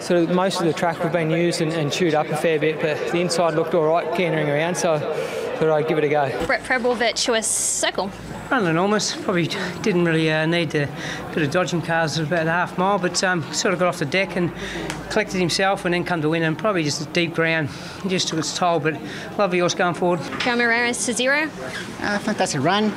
sort of most of the track we've been used and, and chewed up a fair bit, but the inside looked all right, cantering around. So thought I'd give it a go. Brett Prebble, Virtuous Circle. Run enormous. Probably didn't really uh, need a bit of dodging cars about a half mile, but um, sort of got off the deck and collected himself and then come to win and probably just a deep ground. He just took its toll, but lovely horse going forward. Joe Moreira's to zero. Uh, fantastic run.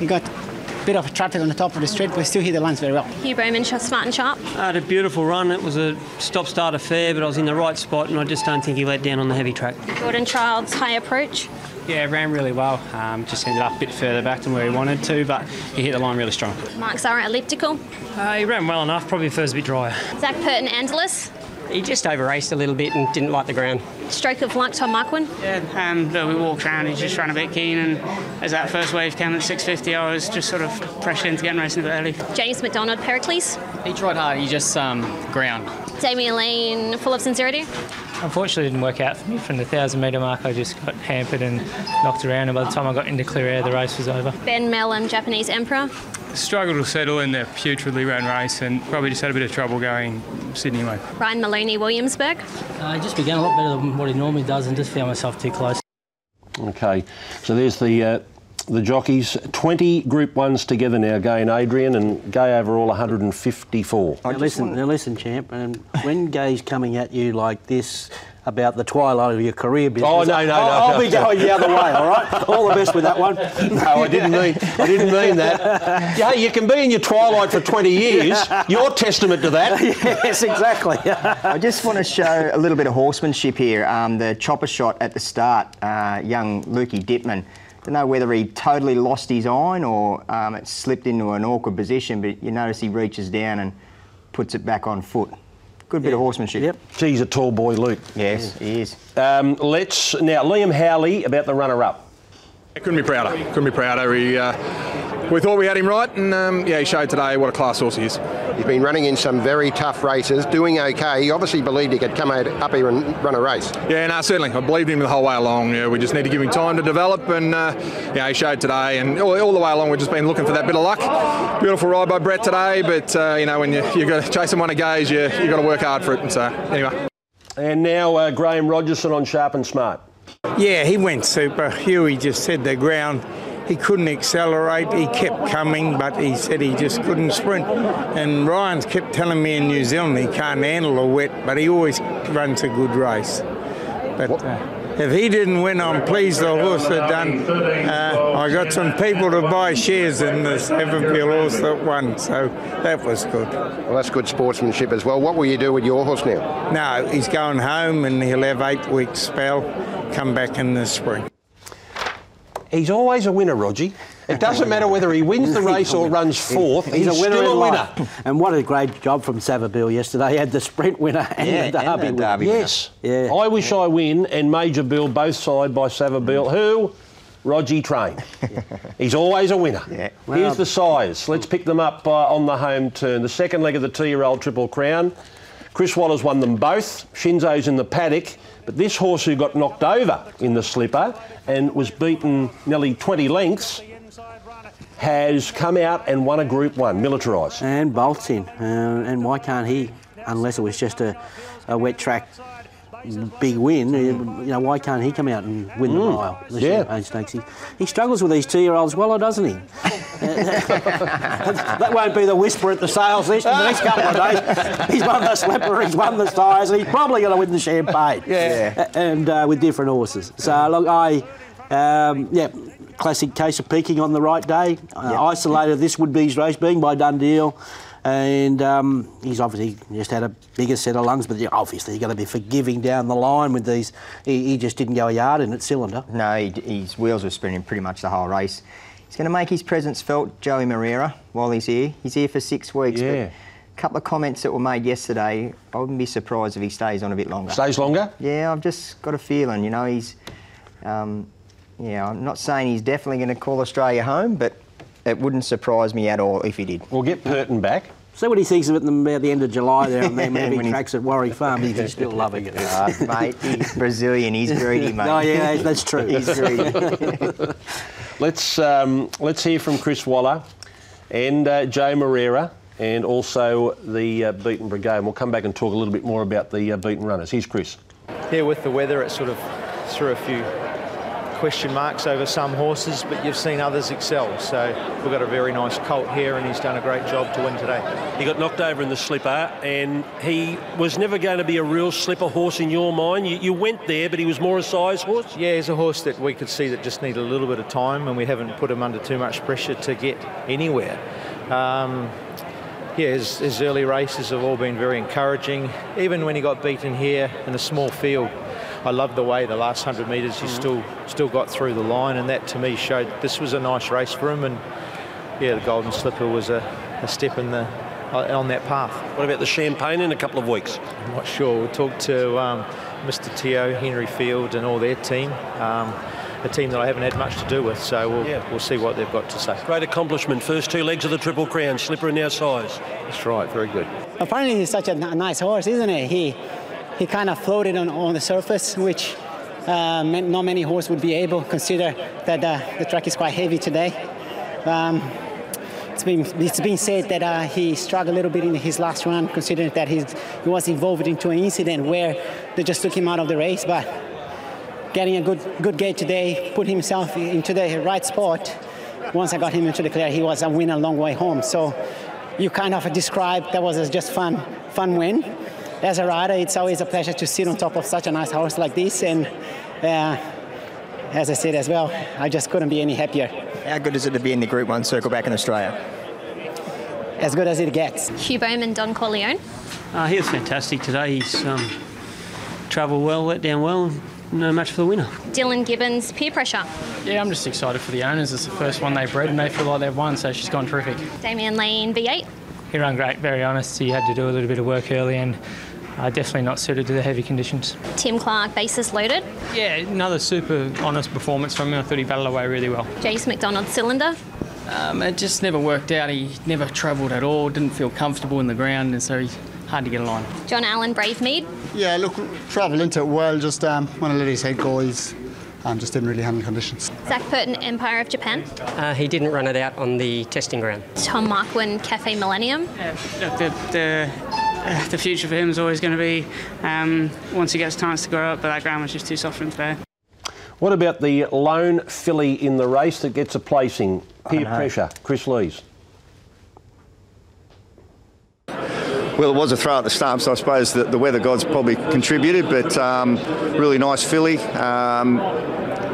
We got a bit of traffic on the top of the straight, but still hit the lines very well. Hugh Bowman, smart and sharp. I had a beautiful run. It was a stop-start affair, but I was in the right spot, and I just don't think he let down on the heavy track. Gordon Childs, high approach. Yeah, ran really well. Um, just ended up a bit further back than where he wanted to, but he hit the line really strong. Mark Zahra, elliptical. Uh, he ran well enough, probably first a bit drier. Zac Purton, Angeles. He just over raced a little bit and didn't like the ground. Stroke of luck, Tom Marquand. Yeah, um, we walked around, he just ran a bit keen, and as that first wave came at 6.50, I was just sort of pressured into getting racing a bit early. James McDonald, Pericles. He tried hard, he just um, ground. Damian Lane, full of sincerity. Unfortunately, it didn't work out for me. From the 1,000 metre mark, I just got hampered and knocked around, and by the time I got into clear air, the race was over. Ben Melham, Japanese Emperor. Struggled to settle in the putridly run race and probably just had a bit of trouble going Sydney way. Ryan Maloney, Williamsburg. Uh, just began a lot better than what he normally does and just found myself too close. Okay, so there's the uh, the jockeys. 20 Group 1s together now, Gai and Adrian, and Gai overall 154. Now listen, now listen, champ. And when Gai's coming at you like this about the twilight of your career business, Oh, no, no, no, I'll, I'll no, be no. going the other way. All right. All the best with that one. No, I didn't mean I didn't mean that. Yeah, you can be in your twilight for 20 years. You're testament to that. yes, exactly. I just want to show a little bit of horsemanship here. Um, the chopper shot at the start, uh, young Lukey Dittman. Don't know whether he totally lost his iron or um, it slipped into an awkward position, but you notice he reaches down and puts it back on foot. Good bit of horsemanship. Yep. Geez, a tall boy, Luke. Yes, he is. Um, let's now Liam Howley about the runner-up. Couldn't be prouder. Couldn't be prouder. He, uh, we thought we had him right, and um, yeah, he showed today what a class horse he is. He's been running in some very tough races, doing okay. He obviously believed he could come out, up here and run a race. Yeah, no, certainly. I believed him the whole way along. Yeah, we just need to give him time to develop, and uh, yeah, he showed today. And all, all the way along, we've just been looking for that bit of luck. Beautiful ride by Brett today, but uh, you know when you you got chasing one of Gai's, you you got to work hard for it. And so anyway. And now uh, Graham Rogerson on Sharp and Smart. Yeah, he went super. Huey just said the ground. He couldn't accelerate. He kept coming, but he said he just couldn't sprint. And Ryan's kept telling me in New Zealand he can't handle a wet, but he always runs a good race. But uh, if he didn't win, I'm pleased the horse had done. Uh, I got some people to buy shares in this Everfield horse that won, so that was good. Well, that's good sportsmanship as well. What will you do with your horse now? No, he's going home and he'll have eight weeks spell. Come back in the spring. He's always a winner, Rogie. It doesn't matter whether he wins the race or runs fourth. He's, He's, a winner still a winner. life. And what a great job from Savabeel yesterday. He had the sprint winner and Yeah, the and derby the winner. derby winner. Yes. Yeah. I wish I win and Major Bill both side by Savabeel. Who? Rogie Train. He's always a winner. Yeah. Here's the Sires. Let's pick them up uh, on the home turn. The second leg of the two-year-old Triple Crown. Chris Waller's won them both. Shinzo's in the paddock. But this horse who got knocked over in the slipper and was beaten nearly 20 lengths has come out and won a Group 1, militarised. And bolts in. Uh, and why can't he, unless it was just a, a wet track big win. You know, why can't he come out and win the Mm. mile? The Yeah. Champagne Stakes. He, he struggles with these two-year-olds well, doesn't he? that won't be the whisper at the sales list in the next couple of days. He's won the slipper, he's won the tyres, and he's probably going to win the champagne. Yeah. A- And uh, with different horses. So look, I, um, yeah, classic case of peaking on the right day. Uh, Isolated this would be his race, being by Dundeel. And um, he's obviously just had a bigger set of lungs, but yeah, obviously you've got to be forgiving down the line with these. He, he just didn't go a yard in at cylinder. No, he, his wheels were spinning pretty much the whole race. He's going to make his presence felt, Joey Moreira, while he's here. He's here for six weeks. Yeah. But a couple of comments that were made yesterday, I wouldn't be surprised if he stays on a bit longer. Stays longer? Yeah, I've just got a feeling, you know, he's. Um, yeah, I'm not saying he's definitely going to call Australia home, but it wouldn't surprise me at all if he did. We'll get Purton back. See what he thinks of it in the, about the end of July there on them When heavy he- tracks at Warwick Farm. He's still loving it. Uh, mate, he's Brazilian. He's greedy, mate. Oh, yeah, that's true. he's greedy. Let's um, let's hear from Chris Waller and uh, Joe Moreira and also the uh, Beaten Brigade. And we'll come back and talk a little bit more about the uh, Beaten Runners. Here's Chris. Yeah, with the weather, it sort of threw a few question marks over some horses, but you've seen others excel. So we've got a very nice colt here, and he's done a great job to win today. He got knocked over in the slipper, and he was never going to be a real slipper horse in your mind. You, you went there, but he was more a Sires horse. Yeah, he's a horse that we could see that just needed a little bit of time, and we haven't put him under too much pressure to get anywhere. Um, yeah, his, his early races have all been very encouraging. Even when he got beaten here in a small field, I loved the way the last 100 metres he still still got through the line, and that to me showed this was a nice race for him. And yeah, the Golden Slipper was a, a step in the uh, on that path. What about the Champagne in a couple of weeks? I'm not sure. We'll talk to um, Mr. Teo, Henry Field, and all their team. Um, a team that I haven't had much to do with, so we'll, we'll see what they've got to say. Great accomplishment. First two legs of the Triple Crown. Slipper in our size. That's right. Very good. Apparently, he's such a n- nice horse, isn't he? He he kind of floated on, on the surface, which uh, not many horses would be able. Consider that uh, the track is quite heavy today. Um, it's been it's been said that uh, he struggled a little bit in his last run, considering that he was involved into an incident where they just took him out of the race. But getting a good good gate today, put himself into the right spot. Once I got him into the clear, he was a winner a long way home. So you kind of described that was just fun fun win. As a rider, it's always a pleasure to sit on top of such a nice horse like this. And uh, as I said as well, I just couldn't be any happier. How good is it to be in the Group 1 circle back in Australia? As good as it gets. Hugh Bowman, Don Corleone. Uh, he was fantastic today. He's um, travelled well, let down well, no match for the winner. Dylan Gibbons, peer pressure. Yeah, I'm just excited for the owners. It's the first one they've bred and they feel like they've won, so she's gone terrific. Damian Lane, V8. He ran great, very honest. He had to do a little bit of work early and uh, definitely not suited to the heavy conditions. Tim Clark, bases loaded. Yeah, another super honest performance from him. I thought he battled away really well. Jace McDonald, cylinder. Um, it just never worked out. He never travelled at all, didn't feel comfortable in the ground, and so he's hard to get a line. John Allen, Brave Mead. Yeah, look, travelled into it well, just um, when I let his head go, he's um, just didn't really handle conditions. Zac Purton, Empire of Japan. Uh, he didn't run it out on the testing ground. Tom Marquand, Cafe Millennium. Look, the, the, uh, the future for him is always going to be um, once he gets a chance to grow up, but that ground was just too soft for him today. What about the lone filly in the race that gets a placing? Peer pressure. Kris Lees. Well, it was a throw at the start, so I suppose the, the weather gods probably contributed, but um, really nice filly. Um,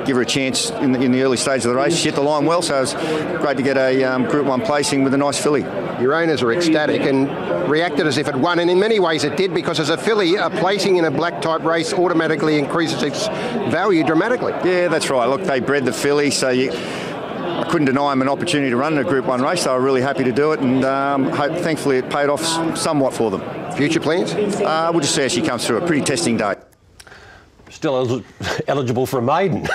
give her a chance in the, in the early stage of the race. She hit the line well, so it's great to get a um, Group 1 placing with a nice filly. Your owners were ecstatic and reacted as if it won, and in many ways it did because as a filly, a placing in a black type race automatically increases its value dramatically. Yeah, that's right. Look, they bred the filly, so you, I couldn't deny them an opportunity to run in a Group 1 race. They were really happy to do it, and um, hope, thankfully it paid off somewhat for them. Future plans? Uh, we'll just see how she comes through. A pretty testing day. Still el- eligible for a maiden.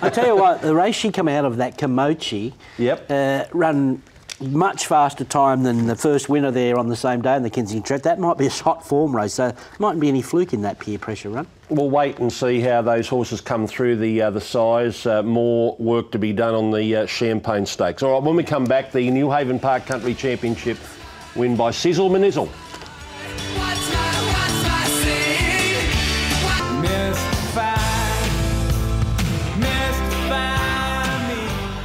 I tell you what, the race she come out of that Komochi, yep, uh, run much faster time than the first winner there on the same day in the Kensington Track. That might be a hot form race, so mightn't be any fluke in that peer pressure run. We'll wait and see how those horses come through the uh, the Sires. Uh, more work to be done on the uh, Champagne Stakes. All right, when we come back, the Newhaven Park Country Championship win by Sizzle Manizzle.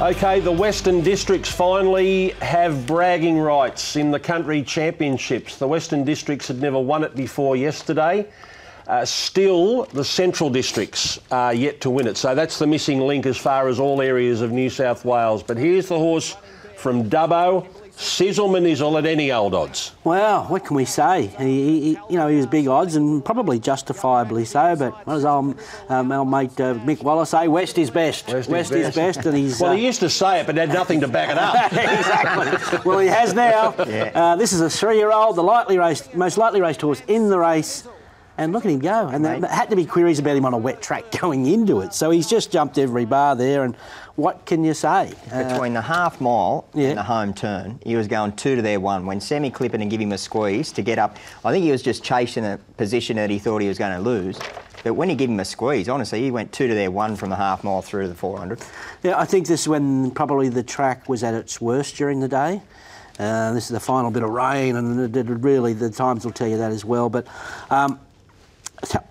Okay, the Western Districts finally have bragging rights in the country championships. The Western Districts had never won it before yesterday. Uh, still, the Central Districts are yet to win it. So that's the missing link as far as all areas of New South Wales. But here's the horse from Dubbo. Sizzle Manizzle at any old odds. Well, what can we say? He, he, you know, he was big odds and probably justifiably so. But what does old, um, our mate uh, Mick Wallace say? West is best. West, West is, is best, and he's. well, uh, he used to say it, but had nothing to back it up. exactly. Well, he has now. Yeah. Uh, this is a three-year-old, the lightly raced, most lightly raced horse in the race. And look at him go. And there had to be queries about him on a wet track going into it. So he's just jumped every bar there. And what can you say? Uh, Between the half mile and the home turn, he was going two to their one. When Sammy Clipperton and give him a squeeze to get up, I think he was just chasing a position that he thought he was going to lose. But when he gave him a squeeze, honestly, he went two to their one from the half mile through to the 400. Yeah, I think this is when probably the track was at its worst during the day. Uh, this is the final bit of rain, and really the times will tell you that as well. But um,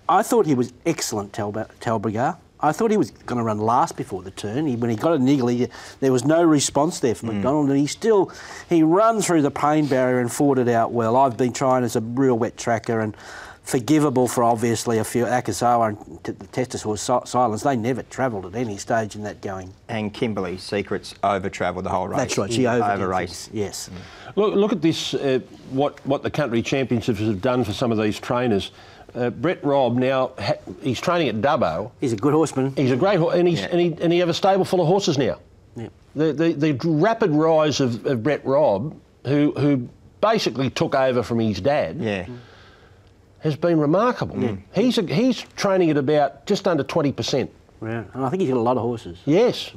I thought he was excellent, Talbragar. I thought he was going to run last before the turn. He, when he got a niggle, he, there was no response there from McDonald, and he still he ran through the pain barrier and fought it out well. I've been trying as a real wet tracker and forgivable for obviously a few Akasawa and t- the Testis horse si- Silence. They never travelled at any stage in that going. And Kimberly Secrets over travelled the whole race. That's right, she over- over race. Yes. Look, look at this, uh, what, what the country championships have done for some of these trainers. Uh, Brett Robb now, ha- he's training at Dubbo. He's a good horseman. He's a great horse, and, he's, Yeah. and, he, and he have a stable full of horses now. Yeah. The, the, the rapid rise of, of Brett Robb, who, who basically took over from his dad, yeah. has been remarkable. He's, a, he's training at about just under 20%. Yeah, and I think he's got a lot of horses. Yes.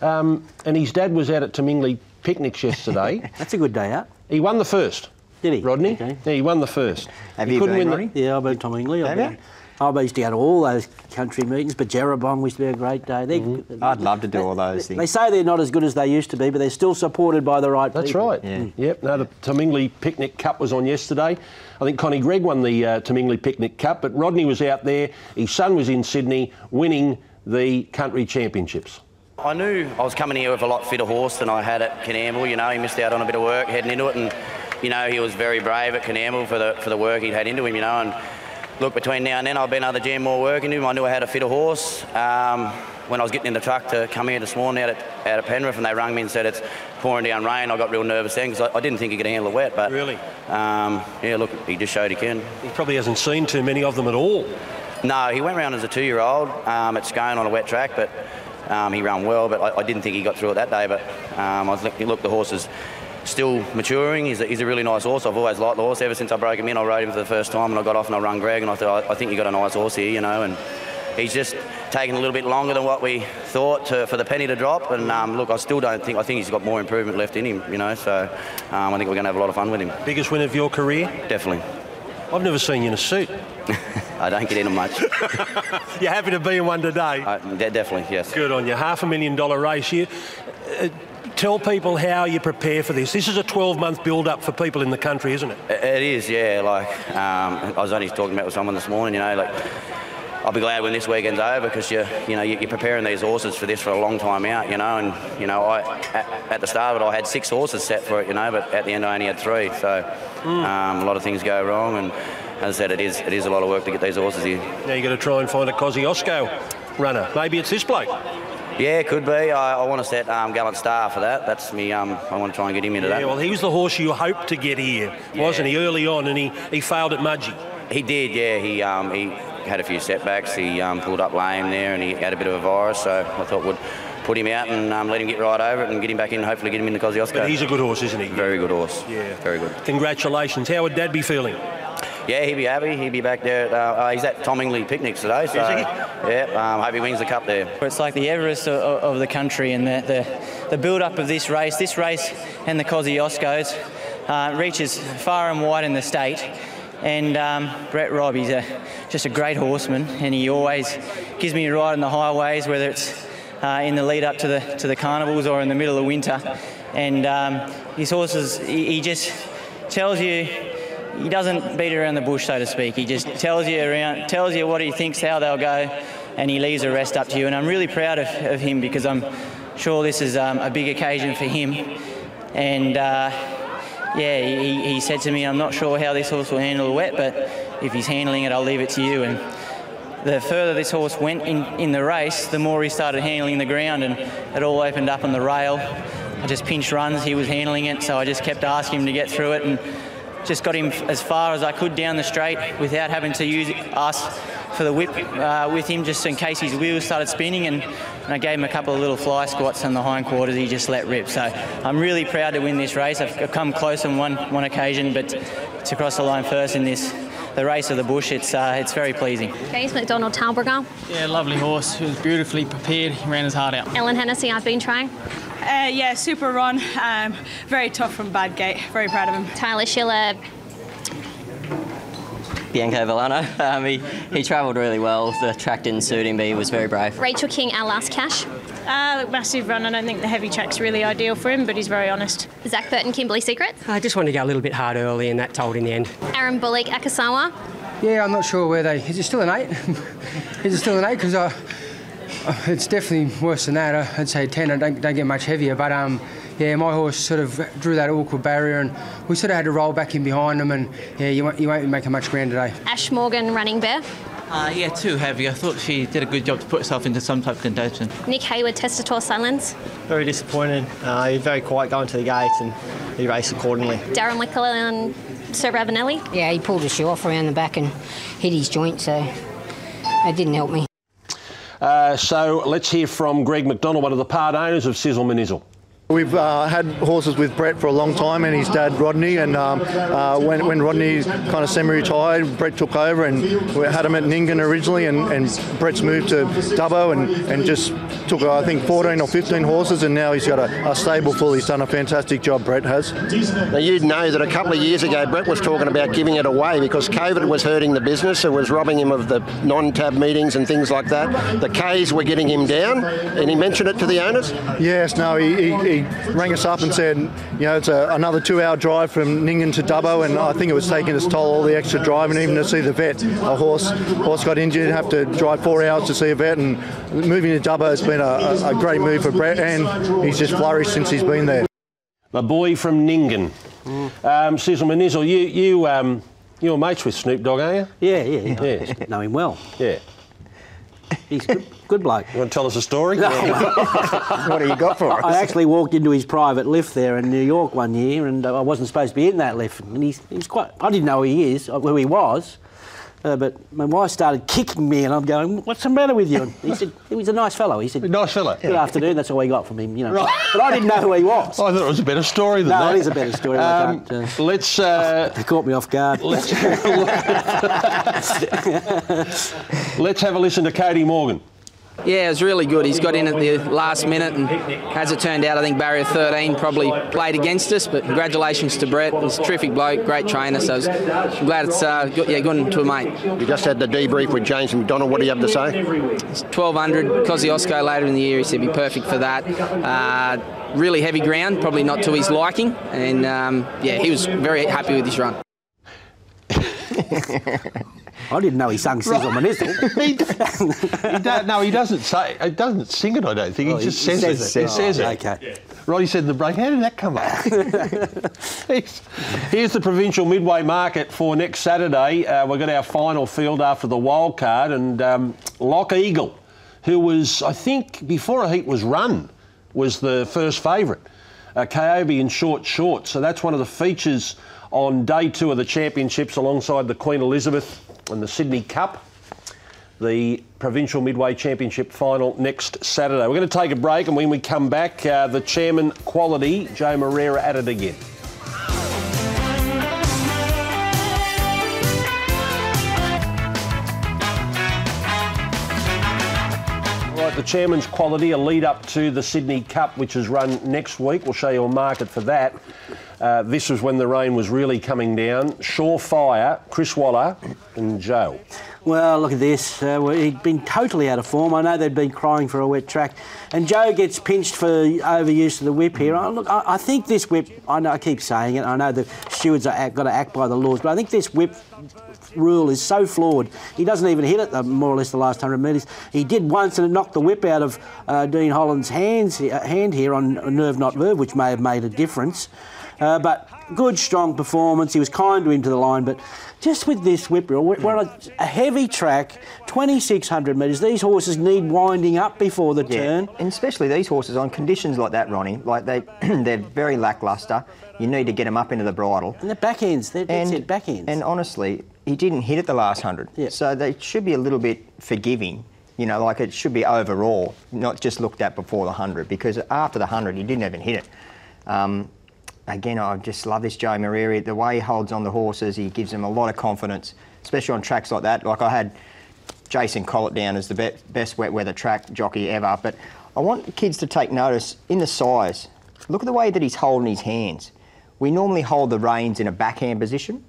Um, and his dad was out at Tomingley picnics yesterday. That's a good day out. He won the first. Did he? Rodney? Okay. Yeah, he won the first. Have he you couldn't been, win Rodney? Yeah, I've been Tomingley. I've Have been, I used to go to all those country meetings, but Jerabong used to be a great day. They, I'd love to do all those things. They say they're not as good as they used to be, but they're still supported by the right people. That's people. right. Yep. No, the Tomingley Picnic Cup was on yesterday. I think Connie Gregg won the uh, Tomingley Picnic Cup, but Rodney was out there. His son was in Sydney winning the country championships. I knew I was coming here with a lot fitter horse than I had at Coonamble. You know, he missed out on a bit of work heading into it, and you know he was very brave at Coonamble for the for the work he'd had into him. You know, and look between now and then I've been to jam more working him. I knew I had to fit a horse. Um, when I was getting in the truck to come here this morning out at, out of Penrith, and they rang me and said it's pouring down rain, I got real nervous then because I, I didn't think he could handle the wet. But Really? um, yeah, look, he just showed he can. He probably hasn't seen too many of them at all. No, he went round as a two-year-old um, at Scone on a wet track, but um, he ran well. But I, I didn't think he got through it that day. But um, I was looking, look, the horse is still maturing. He's a, he's a really nice horse. I've always liked the horse ever since I broke him in. I rode him for the first time, and I got off and I run Greg, and I thought I, I think you got a nice horse here, you know. And he's just taken a little bit longer than what we thought to, for the penny to drop. And um, look, I still don't think I think he's got more improvement left in him, you know. So um, I think we're going to have a lot of fun with him. Biggest win of your career? Definitely. I've never seen you in a suit. I don't get in them much. You're happy to be in one today? Uh, de- definitely, yes. Good on you. Half a million dollar race here. Uh, tell people how you prepare for this. This is a 12 month build up for people in the country, isn't it? It is, yeah. Like um, I was only talking about with someone this morning. You know, like I'll be glad when this weekend's over because you, you know, you- you're preparing these horses for this for a long time out. You know, and you know, I at, at the start of it, I had six horses set for it. You know, but at the end, I only had three. So um, a lot of things go wrong, and as I said, it is it is a lot of work to get these horses here. Now you've got to try and find a Kosciuszko runner. Maybe it's this bloke. Yeah, could be. I, I want to set um, Gallant Star for that. That's me. Um, I want to try and get him into Yeah, that. well, he was the horse you hoped to get here, wasn't he, early on, and he, he failed at Mudgee. He did, yeah. He um, he had a few setbacks. He um, pulled up lame there, and he had a bit of a virus. So I thought would put him out and um, let him get right over it, and get him back in. Hopefully, get him in the Kosciuszko. But he's a good horse, isn't he? Very good horse. Yeah. Very good. Congratulations. How would Dad be feeling? Yeah, he'd be happy. He'd be back there. At, uh, uh, he's at Tomingley picnics today. So yeah, um, hope he wins the cup there. It's like the Everest of, of the country and the, the, the build up of this race. This race and the Kosciuszkos uh, reaches far and wide in the state. And um, Brett Robb, he's a, just a great horseman, and he always gives me a ride on the highways, whether it's uh, in the lead up to the to the carnivals or in the middle of winter. And um, his horses, he, he just tells you he doesn't beat around the bush, so to speak. He just tells you around, tells you what he thinks, how they'll go, and he leaves the rest up to you. And I'm really proud of, of him because I'm, sure this is um, a big occasion for him. And uh, yeah, he, he said to me, I'm not sure how this horse will handle the wet, but if he's handling it, I'll leave it to you. And the further this horse went in, in the race, the more he started handling the ground, and it all opened up on the rail. I just pinched runs, he was handling it, so I just kept asking him to get through it and just got him as far as I could down the straight without having to use us for the whip uh, with him just in case his wheels started spinning and, and, I gave him a couple of little fly squats on the hindquarters. He just let rip. So I'm really proud to win this race. I've come close on one one occasion but to cross the line first in this the race of the bush it's uh, it's very pleasing James McDonald Talbragar yeah lovely horse he was beautifully prepared he ran his heart out Ellen Hennessy I've been trying uh, yeah super run um, very tough from bad gate very proud of him Tyler Schiller Bianco Villano. Um, he, he travelled really well. The track didn't suit him, but he was very brave. Rachel King, our last cash. Uh, look, massive run. I don't think the heavy track's really ideal for him, but he's very honest. Zac Purton, Kimberley Secret. I just wanted to go a little bit hard early, and that told in the end. Aaron Bullock, Akasawa. Yeah, I'm not sure where they. Is it still an eight? is it still an eight? Because uh, it's definitely worse than that. I'd say ten. I don't, don't get much heavier, but um, yeah, my horse sort of drew that awkward barrier, and we sort of had to roll back in behind him. And yeah, you won't, you won't be making much ground today. Ash Morgan, running bear. Uh, yeah, too heavy. I thought she did a good job to put herself into some type of contention. Nick Hayward, Testator Silence. Very disappointed. Uh, he's very quiet going to the gate and he raced accordingly. Darren McClellan, Sir Ravenelli. Yeah, he pulled his shoe off around the back and hit his joint, so it didn't help me. Uh, so let's hear from Greg McDonald, one of the part owners of Sizzle Manizzle. We've uh, had horses with Brett for a long time and his dad Rodney and um, uh, when, when Rodney kind of semi-retired Brett took over and we had him at Nyngan originally and, and Brett's moved to Dubbo and, and just took I think 14 or 15 horses and now he's got a, a stable full. He's done a fantastic job Brett has. Now you'd know that a couple of years ago Brett was talking about giving it away because COVID was hurting the business and was robbing him of the non-tab meetings and things like that. The K's were getting him down and he mentioned it to the owners? Yes, no, he, he he rang us up and said, you know, it's a, another two-hour drive from Nyngan to Dubbo, and I think it was taking its toll all the extra driving, even to see the vet. A horse horse got injured, have to drive four hours to see a vet, and moving to Dubbo has been a, a, a great move for Brett, and he's just flourished since he's been there. My boy from Nyngan, um, Sizzle Manizzle, you you um, you're mates with Snoop Dogg, are you? Yeah, yeah, yeah. I know him well. Yeah. He's good, good bloke. You want to tell us a story? what have you got for us? I actually walked into his private lift there in New York one year, and uh, I wasn't supposed to be in that lift. And he's, he's quite. I didn't know who he is, uh, who he was. Uh, but my wife started kicking me, and I'm going, "What's the matter with you?" And he said, "He was a nice fellow." He said, "Nice fellow." Good afternoon. That's all we got from him, you know. But I didn't know who he was. I thought it was a better story than no, that. it is a better story. Um, can't, uh, let's. Uh, they caught me off guard. let's, let's have a listen to Katie Morgan. Yeah, it was really good. He's got in at the last minute, and as it turned out, I think barrier 13 probably played against us. But congratulations to Brett. He's a terrific bloke, great trainer. So I'm glad it's uh, good, yeah, good to a mate. You just had the debrief with James McDonald. What do you have to say? It's 1200 Kosciuszko later in the year. He said he'd be perfect for that. Uh, really heavy ground, probably not to his liking, and um, yeah, he was very happy with his run. I didn't know he sung Sizzle Manizzle. he, he don't, no, he doesn't say. He doesn't sing it. I don't think. He Oh, he just says, says it. it. He says Oh, it. okay. Roddy said in the break. How did that come up? Here's- Here's the provincial midway market for next Saturday. Uh, we've got our final field after the wild card, and um, Lock Eagle, who was I think before a heat was run, was the first favourite. Uh, Kobe in short short. So that's one of the features on day two of the championships alongside the Queen Elizabeth and the Sydney Cup the Provincial Midway Championship final next Saturday. We're going to take a break, and when we come back, uh, the chairman quality, Joe Moreira, at it again. The chairman's quality, a lead up to the Sydney Cup, which is run next week. We'll show you a market for that. Uh, this was when the rain was really coming down. Surefire, Chris Waller, and Joe. Well, look at this. Uh, he'd been totally out of form. I know they'd been crying for a wet track. And Joe gets pinched for overuse of the whip here. I, look, I, I think this whip, I, know, I keep saying it, I know the stewards act, got to act by the laws, but I think this whip rule is so flawed. He doesn't even hit it the, more or less the last 100 metres. He did once and it knocked the whip out of uh, Dean Holland's hands, uh, hand here on Nerve Not Verve, which may have made a difference. Uh, but good, strong performance. He was kind to him to the line, but just with this whip reel, we're we're on a, a heavy track, 2,600 metres. These horses need winding up before the turn. And especially these horses on conditions like that, Ronnie, like they, they're very lacklustre. You need to get them up into the bridle. And the backhands, they're, that's And- it, backhands. And honestly, he didn't hit it the last hundred. So they should be a little bit forgiving. You know, like it should be overall, not just looked at before the hundred, because after the hundred, he didn't even hit it. Um, again, I just love this Joe Moreira. The way he holds on the horses, he gives them a lot of confidence, especially on tracks like that. Like I had Jason Collett down as the be- best wet weather track jockey ever, but I want kids to take notice in the size. Look at the way that he's holding his hands. We normally hold the reins in a backhand position,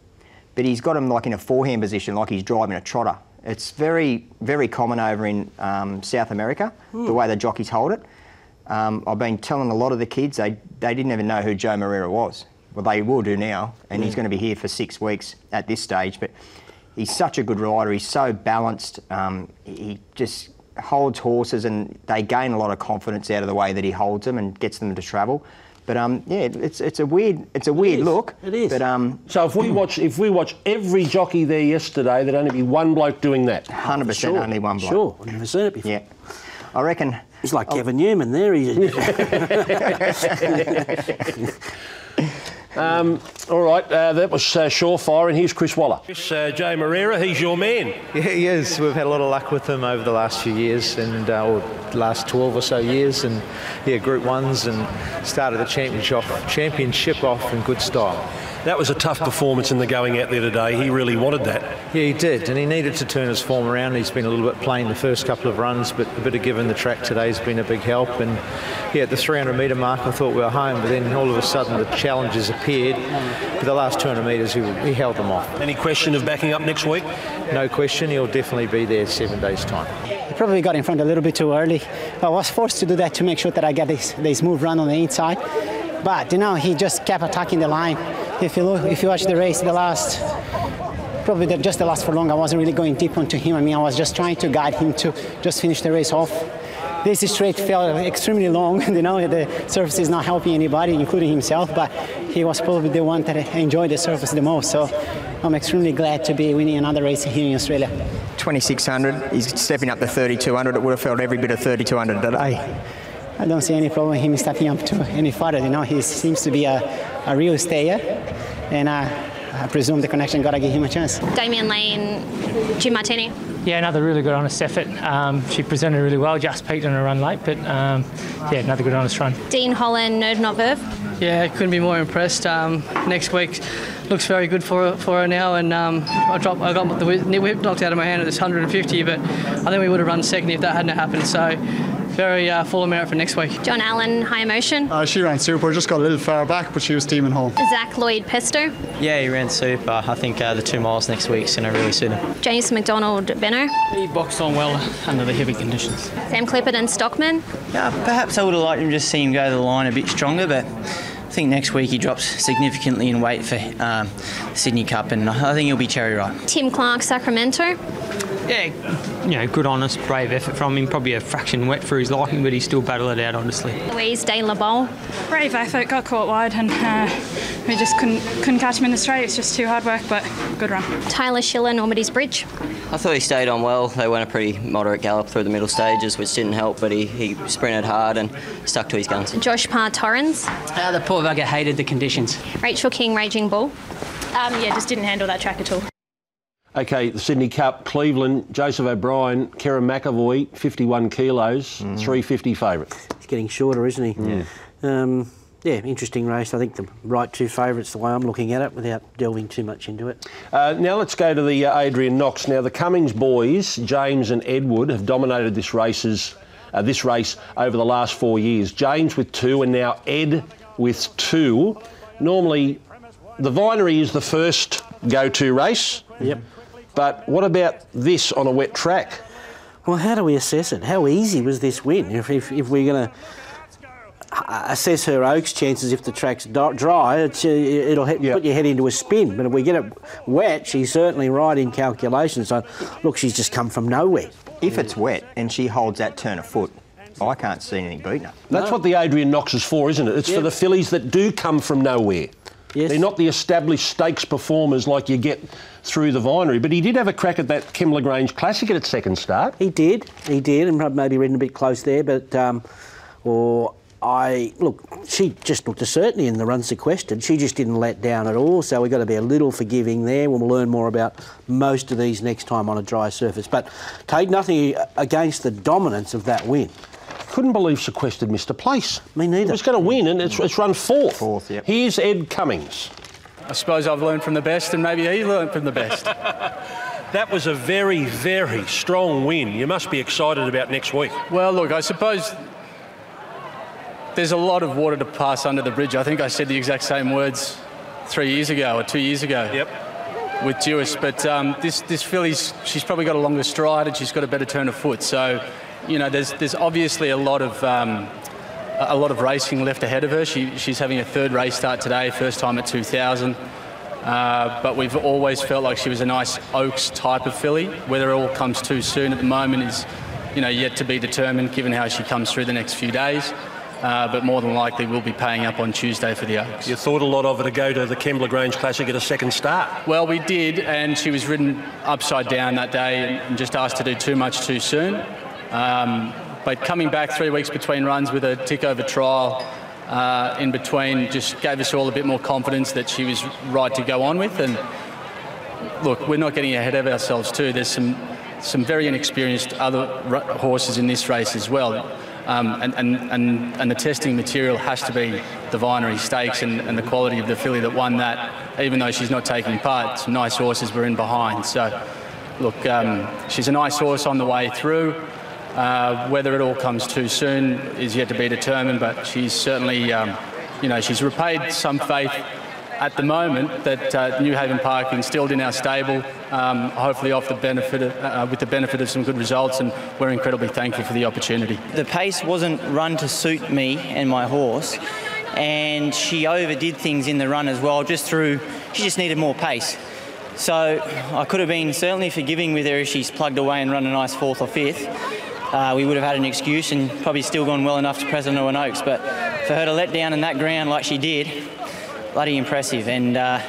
but he's got them like in a forehand position, like he's driving a trotter. It's very, very common over in um, South America, the way the jockeys hold it. Um, I've been telling a lot of the kids they, they didn't even know who Joe Moreira was. Well, they will do now, and he's Mm. going to be here for six weeks at this stage. But he's such a good rider. He's so balanced. Um, he just holds horses, and they gain a lot of confidence out of the way that he holds them and gets them to travel. But um, yeah, it's it's a weird it's a weird look. It is. But um, So if we watch if we watch every jockey there yesterday, there'd only be one bloke doing that. hundred percent Sure, only one bloke. Sure, I've never seen it before. Yeah, I reckon. He's like Kevin Newman there. He's Um, all right, uh, that was uh, Surefire, and here's Chris Waller. Chris, uh, Joe Moreira, he's your man. Yeah, he is. We've had a lot of luck with him over the last few years, and uh, or last 12 or so years, and yeah, Group Ones, and started the championship championship off in good style. That was a tough performance in the going out there today. He really wanted that. Yeah, he did, and he needed to turn his form around. He's been a little bit plain the first couple of runs, but a bit of given the track today's been a big help. And yeah, at the 300 metre mark, I thought we were home, but then all of a sudden the challenges appeared. For the last 200 metres, he, he held them off. Any question of backing up next week? No question, he'll definitely be there seven days' time. He probably got in front a little bit too early. I was forced to do that to make sure that I get this, this smooth run on the inside. But you know, he just kept attacking the line. If you look, if you watch the race, the last, probably the, just the last for long, I wasn't really going deep onto him. I mean, I was just trying to guide him to just finish the race off. This straight felt extremely long. You know, the surface is not helping anybody, including himself. But he was probably the one that enjoyed the surface the most. So I'm extremely glad to be winning another race here in Australia. 2600. He's stepping up to 3200. It would have felt every bit of 3200 today. I don't see any problem him stepping up to any further. You know, he seems to be a, a real stayer, and uh, I presume the connection got to give him a chance. Damian Lane, Jim Martini. Yeah, another really good honest effort. Um, she presented really well, just peaked on a run late, but um, yeah, another good honest run. Dean Holland, Nerve Not Verve. Yeah, couldn't be more impressed. Um, next week looks very good for her, for her now, and um, I dropped, I got the whip whip knocked out of my hand at this 150, but I think we would have run second if that hadn't happened. So very uh, full of merit for next week. John Allen, High Emotion. Uh, she ran super, just got a little far back, but she was steaming home. Zac Lloyd Pesto. Yeah, he ran super. I think uh, the two miles next week's going to really suit him. James McDonald, Benno. He boxed on well under the heavy conditions. Sam Clipperton, Stockman. Yeah, perhaps I would have liked him to just see him go to the line a bit stronger, but I think next week he drops significantly in weight for um, Sydney Cup, and I think he'll be cherry ripe. Tim Clark, Sacramento. Yeah, you know, good, honest, brave effort from him. Probably a fraction wet for his liking, but he still battled it out, honestly. Louise Day LaBole. Brave effort, got caught wide, and uh, we just couldn't couldn't catch him in the straight. It's just too hard work, but good run. Tyler Schiller, Normandy's Bridge. I thought he stayed on well. They went a pretty moderate gallop through the middle stages, which didn't help, but he, he sprinted hard and stuck to his guns. Josh Parr Torrens. Uh, the poor bugger hated the conditions. Rachel King, Raging Bull. Um, yeah, just didn't handle that track at all. Okay, the Sydney Cup, Cleveland, Joseph O'Brien, Kerrin McEvoy, 51 kilos, 350 favourite. He's getting shorter, isn't he? Yeah. Um, yeah, interesting race. I think the right two favourites, the way I'm looking at it, without delving too much into it. Uh, now let's go to the uh, Adrian Knox. Now the Cummings boys, James and Edward, have dominated this races, uh, this race over the last four years. James with two, and now Ed with two. Normally, the Vinery is the first go-to race. Yep. But what about this on a wet track? Well, how do we assess it? How easy was this win? If, if, if we're going to uh, assess her Oaks chances if the track's dry. It's, uh, it'll he- put your head into a spin. But if we get it wet, she's certainly right in calculation. So, look, she's just come from nowhere. If it's wet and she holds that turn of foot, I can't see anything beating her. That's what the Adrian Knox is for, isn't it? It's for the fillies that do come from nowhere. Yes. They're not the established stakes performers like you get through the vinery. But he did have a crack at that Kembla Grange Classic at its second start. He did, he did, and maybe ridden a bit close there, but um, or I look, she just looked a certainty in the run sequestered. She just didn't let down at all, so we've got to be a little forgiving there. We'll learn more about most of these next time on a dry surface. But take nothing against the dominance of that win. Couldn't believe sequestered missed a place. Me neither. It was going to win, and it's, it's run fourth. Fourth, yep. Here's Ed Cummings. I suppose I've learned from the best, and maybe he learned from the best. That was a very, very strong win. You must be excited about next week. well, look, I suppose there's a lot of water to pass under the bridge. I think I said the exact same words three years ago or two years ago. Yep. With Jewess, but um, this this filly's she's probably got a longer stride and she's got a better turn of foot. So, you know, there's there's obviously a lot of um, a lot of racing left ahead of her. She, she's having a third race start today, first time at 2000. Uh, but we've always felt like she was a nice Oaks type of filly. Whether it all comes too soon at the moment is, you know, yet to be determined given how she comes through the next few days. Uh, but more than likely we'll be paying up on Tuesday for the Oaks. You thought a lot of her to go to the Kembla Grange Classic at a second start. Well, we did, and she was ridden upside down that day and just asked to do too much too soon. Um, but coming back three weeks between runs with a tick over trial uh, in between just gave us all a bit more confidence that she was right to go on with. And look, we're not getting ahead of ourselves too. There's some some very inexperienced other horses in this race as well. Um, and, and, and, and the testing material has to be the Vinery Stakes and, and the quality of the filly that won that, even though she's not taking part. Some nice horses were in behind. So, look, um, she's a nice horse on the way through. Uh, whether it all comes too soon is yet to be determined, but she's certainly, um, you know, she's repaid some faith at the moment that uh, Newhaven Park instilled in our stable, um, hopefully off the benefit of, uh, with the benefit of some good results, and we're incredibly thankful for the opportunity. The pace wasn't run to suit me and my horse, and she overdid things in the run as well, just through, she just needed more pace. So I could have been certainly forgiving with her if she's plugged away and run a nice fourth or fifth. Uh, we would have had an excuse and probably still gone well enough to President Owen Oaks, but for her to let down in that ground like she did, bloody impressive. And uh,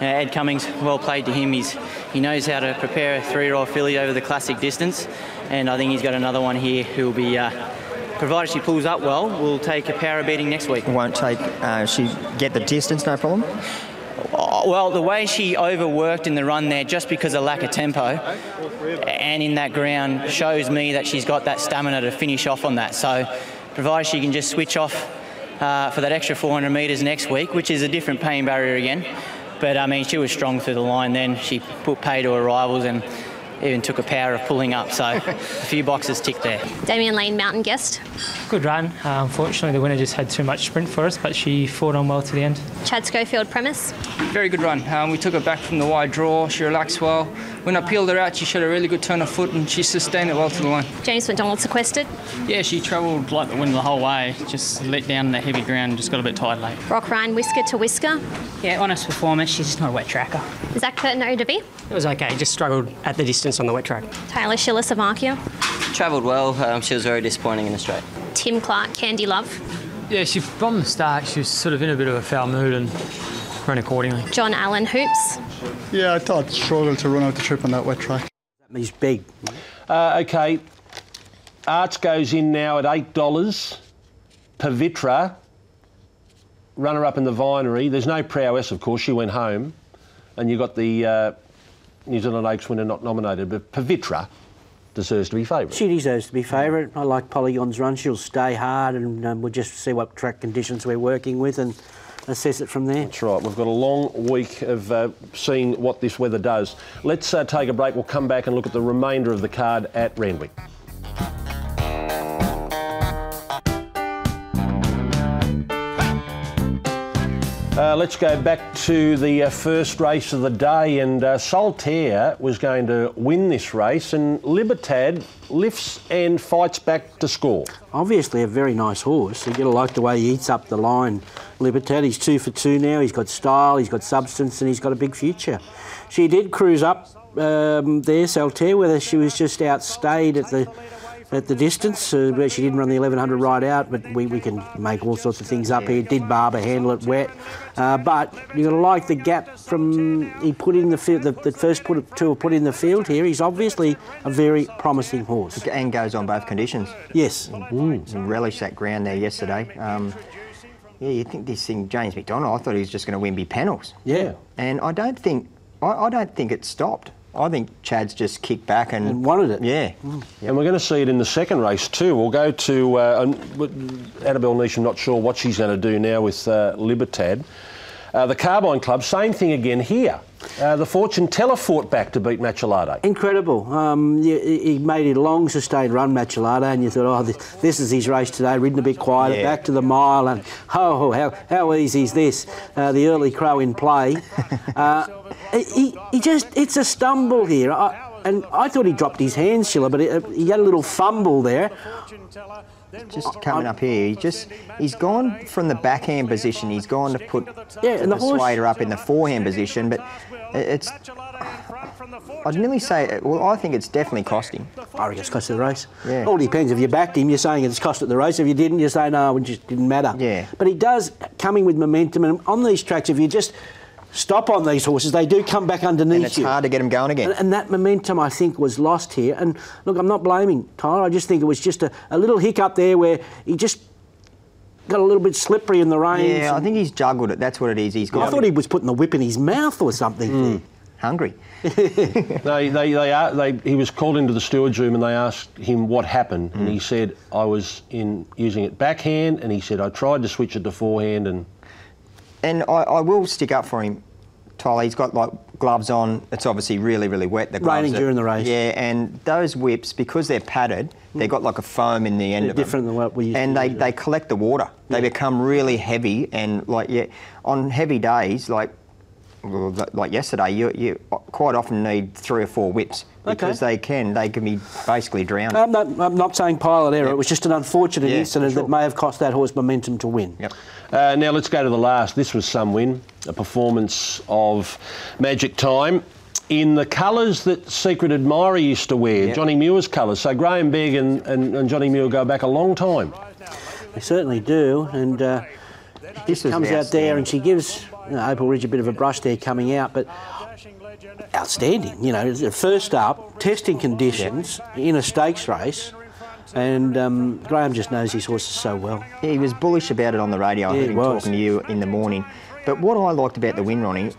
Ed Cummings, well played to him. He's, he knows how to prepare a three-year-old filly over the classic distance, and I think he's got another one here who will be, uh, provided she pulls up well, will take a power beating next week. Won't take, uh, she get the distance, no problem? Well, the way she overworked in the run there, just because of lack of tempo, and in that ground, shows me that she's got that stamina to finish off on that. So, provided she can just switch off uh, for that extra 400 metres next week, which is a different pain barrier again. But I mean, she was strong through the line. Then she put pay to her rivals and even took a power of pulling up. So, a few boxes ticked there. Damian Lane, mountain guest. Good run. Uh, unfortunately, the winner just had too much sprint for us, but she fought on well to the end. Chad Schofield, premise. Very good run. Um, we took her back from the wide draw. She relaxed well. When I peeled her out, she showed a really good turn of foot and she sustained it well to the line. James McDonald sequestered. Yeah, she travelled like the wind the whole way. Just let down in the heavy ground just got a bit tired late. Rock Ryan, whisker to whisker. Yeah, honest performance. She's just not a wet tracker. Zach Curtin, ODB. It was okay. Just struggled at the distance on the wet track. Tyler Schiller, Savakia. Travelled well. Um, she was very disappointing in the straight. Tim Clark, Candy Love. Yeah, she from the start she was sort of in a bit of a foul mood and ran accordingly. John Allen, Hoops. Yeah, I thought struggled to run out the trip on that wet track. He's big. Uh, okay. Arts goes in now at $8. Pavitra, runner up in the vinery. There's no prowess, of course. She went home. And you got the uh, New Zealand Oaks winner not nominated. But Pavitra deserves to be favourite. She deserves to be favourite. I like Polygon's run. She'll stay hard, and um, we'll just see what track conditions we're working with and assess it from there. That's right. We've got a long week of uh, seeing what this weather does. Let's uh, take a break. We'll come back and look at the remainder of the card at Randwick. Uh, let's go back to the uh, first race of the day, and uh, Solitaire was going to win this race, and Libertad lifts and fights back to score. Obviously, a very nice horse. You're going to like the way he eats up the line. Libertad, he's two for two now. He's got style, he's got substance, and he's got a big future. She did cruise up um, there, Saltaire, whether she was just outstayed at the at the distance. Uh, she didn't run the 1100 right out, but we, we can make all sorts of things up here. Did Barber handle it wet? Uh, but you're going to like the gap from he put in the field, the, the first put, two put in the field here. He's obviously a very promising horse. And goes on both conditions. Yes. Mm. Relish that ground there yesterday. Um, yeah, you think this thing, James McDonald, I thought he was just going to win big panels. Yeah. And I don't think, I, I don't think it stopped. I think Chad's just kicked back and, And wanted it. Yeah. And we're going to see it in the second race too. We'll go to uh, Annabelle. I'm not sure what she's going to do now with uh, Libertad. Uh, the Carbine Club, same thing again here. Uh, the Fortune Teller fought back to beat Machelade. Incredible. Um, you- he made a long, sustained run, Machelada, and you thought, oh, this, this is his race today, ridden a bit quieter, Yeah. back to the mile, and oh, how, how easy is this? Uh, the early crow in play. uh, he, he just, it's a stumble here. I, and I thought he dropped his hands, Schiller, but it, he had a little fumble there. Just coming up here, he just he's gone from the backhand position. He's gone to put Yeah, and the horse- persuader up in the forehand position, but it's. I'd nearly say, well, I think it's definitely costing. I reckon it's cost the race. Yeah. All depends. If you backed him, you're saying it's cost at the race. If you didn't, you're saying, no, it just didn't matter. Yeah. But he does, coming with momentum, and on these tracks, if you just stop on these horses, they do come back underneath And it's you. hard to get them going again. And, and that momentum, I think, was lost here. And look, I'm not blaming Tyler. I just think it was just a, a little hiccup there where he just got a little bit slippery in the reins. Yeah, I think he's juggled it. That's what it is. He's got. I thought he was putting the whip in his mouth or something. there. hungry. they, they, they, are, they, he was called into the steward's room and they asked him what happened, and hmm. he said, "I was in using it backhand," and he said, "I tried to switch it to forehand, and And I, I will stick up for him, Tyler. He's got like gloves on. It's obviously really, really wet. The gloves Raining are- during the race. Yeah, and those whips because they're padded, they've got like a foam in the end They're of them. different than what we used And to they, use. they collect the water. They become really heavy and like yeah, on heavy days like. Well, th- like yesterday, you, you quite often need three or four whips because they can they can be basically drowned. I'm not, I'm not saying pilot error. It was just an unfortunate Yeah, incident sure. that may have cost that horse momentum to win. Yep. Uh, now let's go to the last. This was some win, a performance of Magic Time in the colours that Secret Admirer used to wear, Johnny Muir's colours. So Graham Begg and, and, and Johnny Muir go back a long time. They certainly do, and uh, This comes out there and she gives you know, Opal Ridge a bit of a brush there coming out, but outstanding. You know, first up, testing conditions in a stakes race, and um, Graham just knows his horses so well. He was bullish about it on the radio. I Yeah, heard him talking to you in the morning. But what I liked about the win, Ronnie,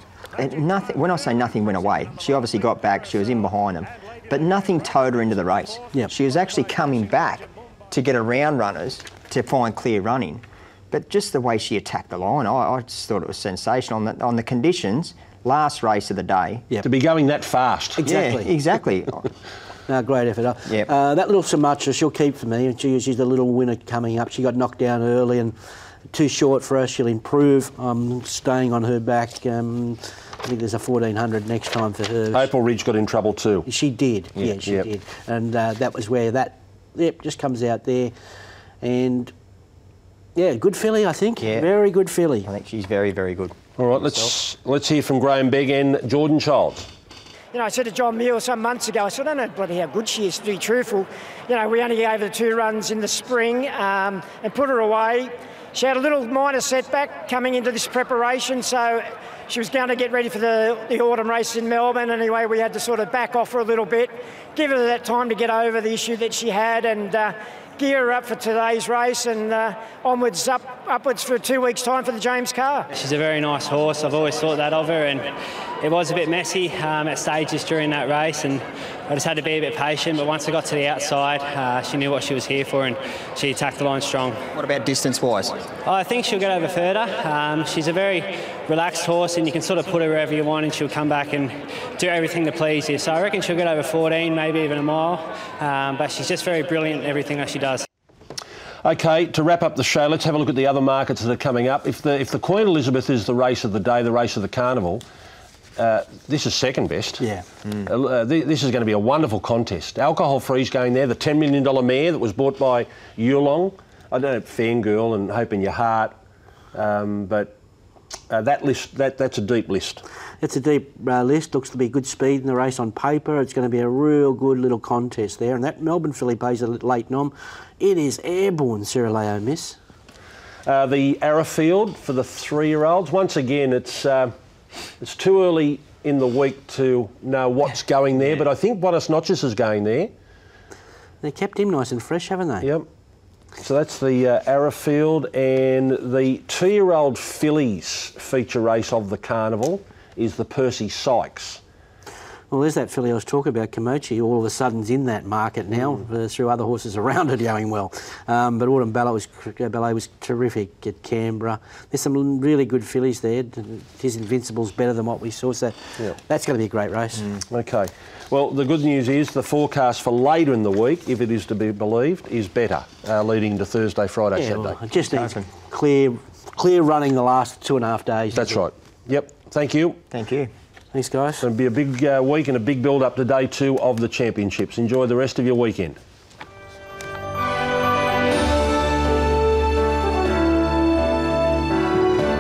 nothing. When I say nothing went away, she obviously got back. She was in behind them, but nothing towed her into the race. Yep. She was actually coming back to get around runners to find clear running. But just the way she attacked the line, I, I just thought it was sensational. On the, on the conditions, last race of the day. To be going that fast. Exactly. Yeah, exactly. No, great effort. Yep. Uh, that little Sumatra, she'll keep for me. She, she's the little winner coming up. She got knocked down early and too short for her. She'll improve. I'm staying on her back. Um, I think there's a 1400 next time for her. Opal Ridge got in trouble too. She did, Yeah, yeah, she yep. did. And uh, that was where that, yep, just comes out there. And yeah, good filly, I think. Yeah. Very good filly. I think she's very, very good. All right, let's let's hear from Graham Begg and Jordan Child. You know, I said to John Muir some months ago, I said, I don't know bloody how good she is, to be truthful. You know, we only gave her two runs in the spring um, and put her away. She had a little minor setback coming into this preparation, so she was going to get ready for the, the autumn race in Melbourne. Anyway, we had to sort of back off her a little bit, give her that time to get over the issue that she had and uh, gear up for today's race and uh, onwards, up, upwards for two weeks' time for the James Carr. She's a very nice horse. I've always thought that of her, and it was a bit messy um, at stages during that race, and I just had to be a bit patient. But once I got to the outside, uh, she knew what she was here for, and she attacked the line strong. What about distance-wise? Oh, I think she'll get over further. Um, she's a very relaxed horse, and you can sort of put her wherever you want, and she'll come back and do everything to please you. So I reckon she'll get over 14, maybe even a mile. Um, but she's just very brilliant in everything that she does. Okay, to wrap up the show, let's have a look at the other markets that are coming up. If the if the Queen Elizabeth is the race of the day, the race of the carnival, uh, this is second best. Yeah. Uh, th- this is going to be a wonderful contest. Alcohol free's going there. The $10 million mare that was bought by Yulong. I don't know, fangirl and hope in your heart. Um, but uh, that list, that, that's a deep list. It's a deep uh, list. Looks to be good speed in the race on paper. It's going to be a real good little contest there. And that Melbourne filly pays a late nom. It is airborne, Cirileo Miss. Uh, the Arrowfield for the three-year-olds. Once again, it's uh, it's too early in the week to know what's going there, but I think Buenos Noches is going there. They kept him nice and fresh, haven't they? Yep. So that's the uh, Arrowfield and the two-year-old fillies feature race of the carnival is the Percy Sykes. Well, there's that filly I was talking about, Komochi. All of a sudden's in that market now uh, through other horses around it going well. Um, but Autumn Ballet was, uh, Ballet was terrific at Canberra. There's some really good fillies there. His Invincible's better than what we saw, so that's going to be a great race. Okay. Well, the good news is the forecast for later in the week, if it is to be believed, is better, uh, leading to Thursday, Friday, Yeah, Saturday. well, just needs clear, clear running the last two and a half days. That's right. Yep. Thank you. Thank you. Thanks, guys. To be a big uh, week and a big build up to day two of the championships. Enjoy the rest of your weekend.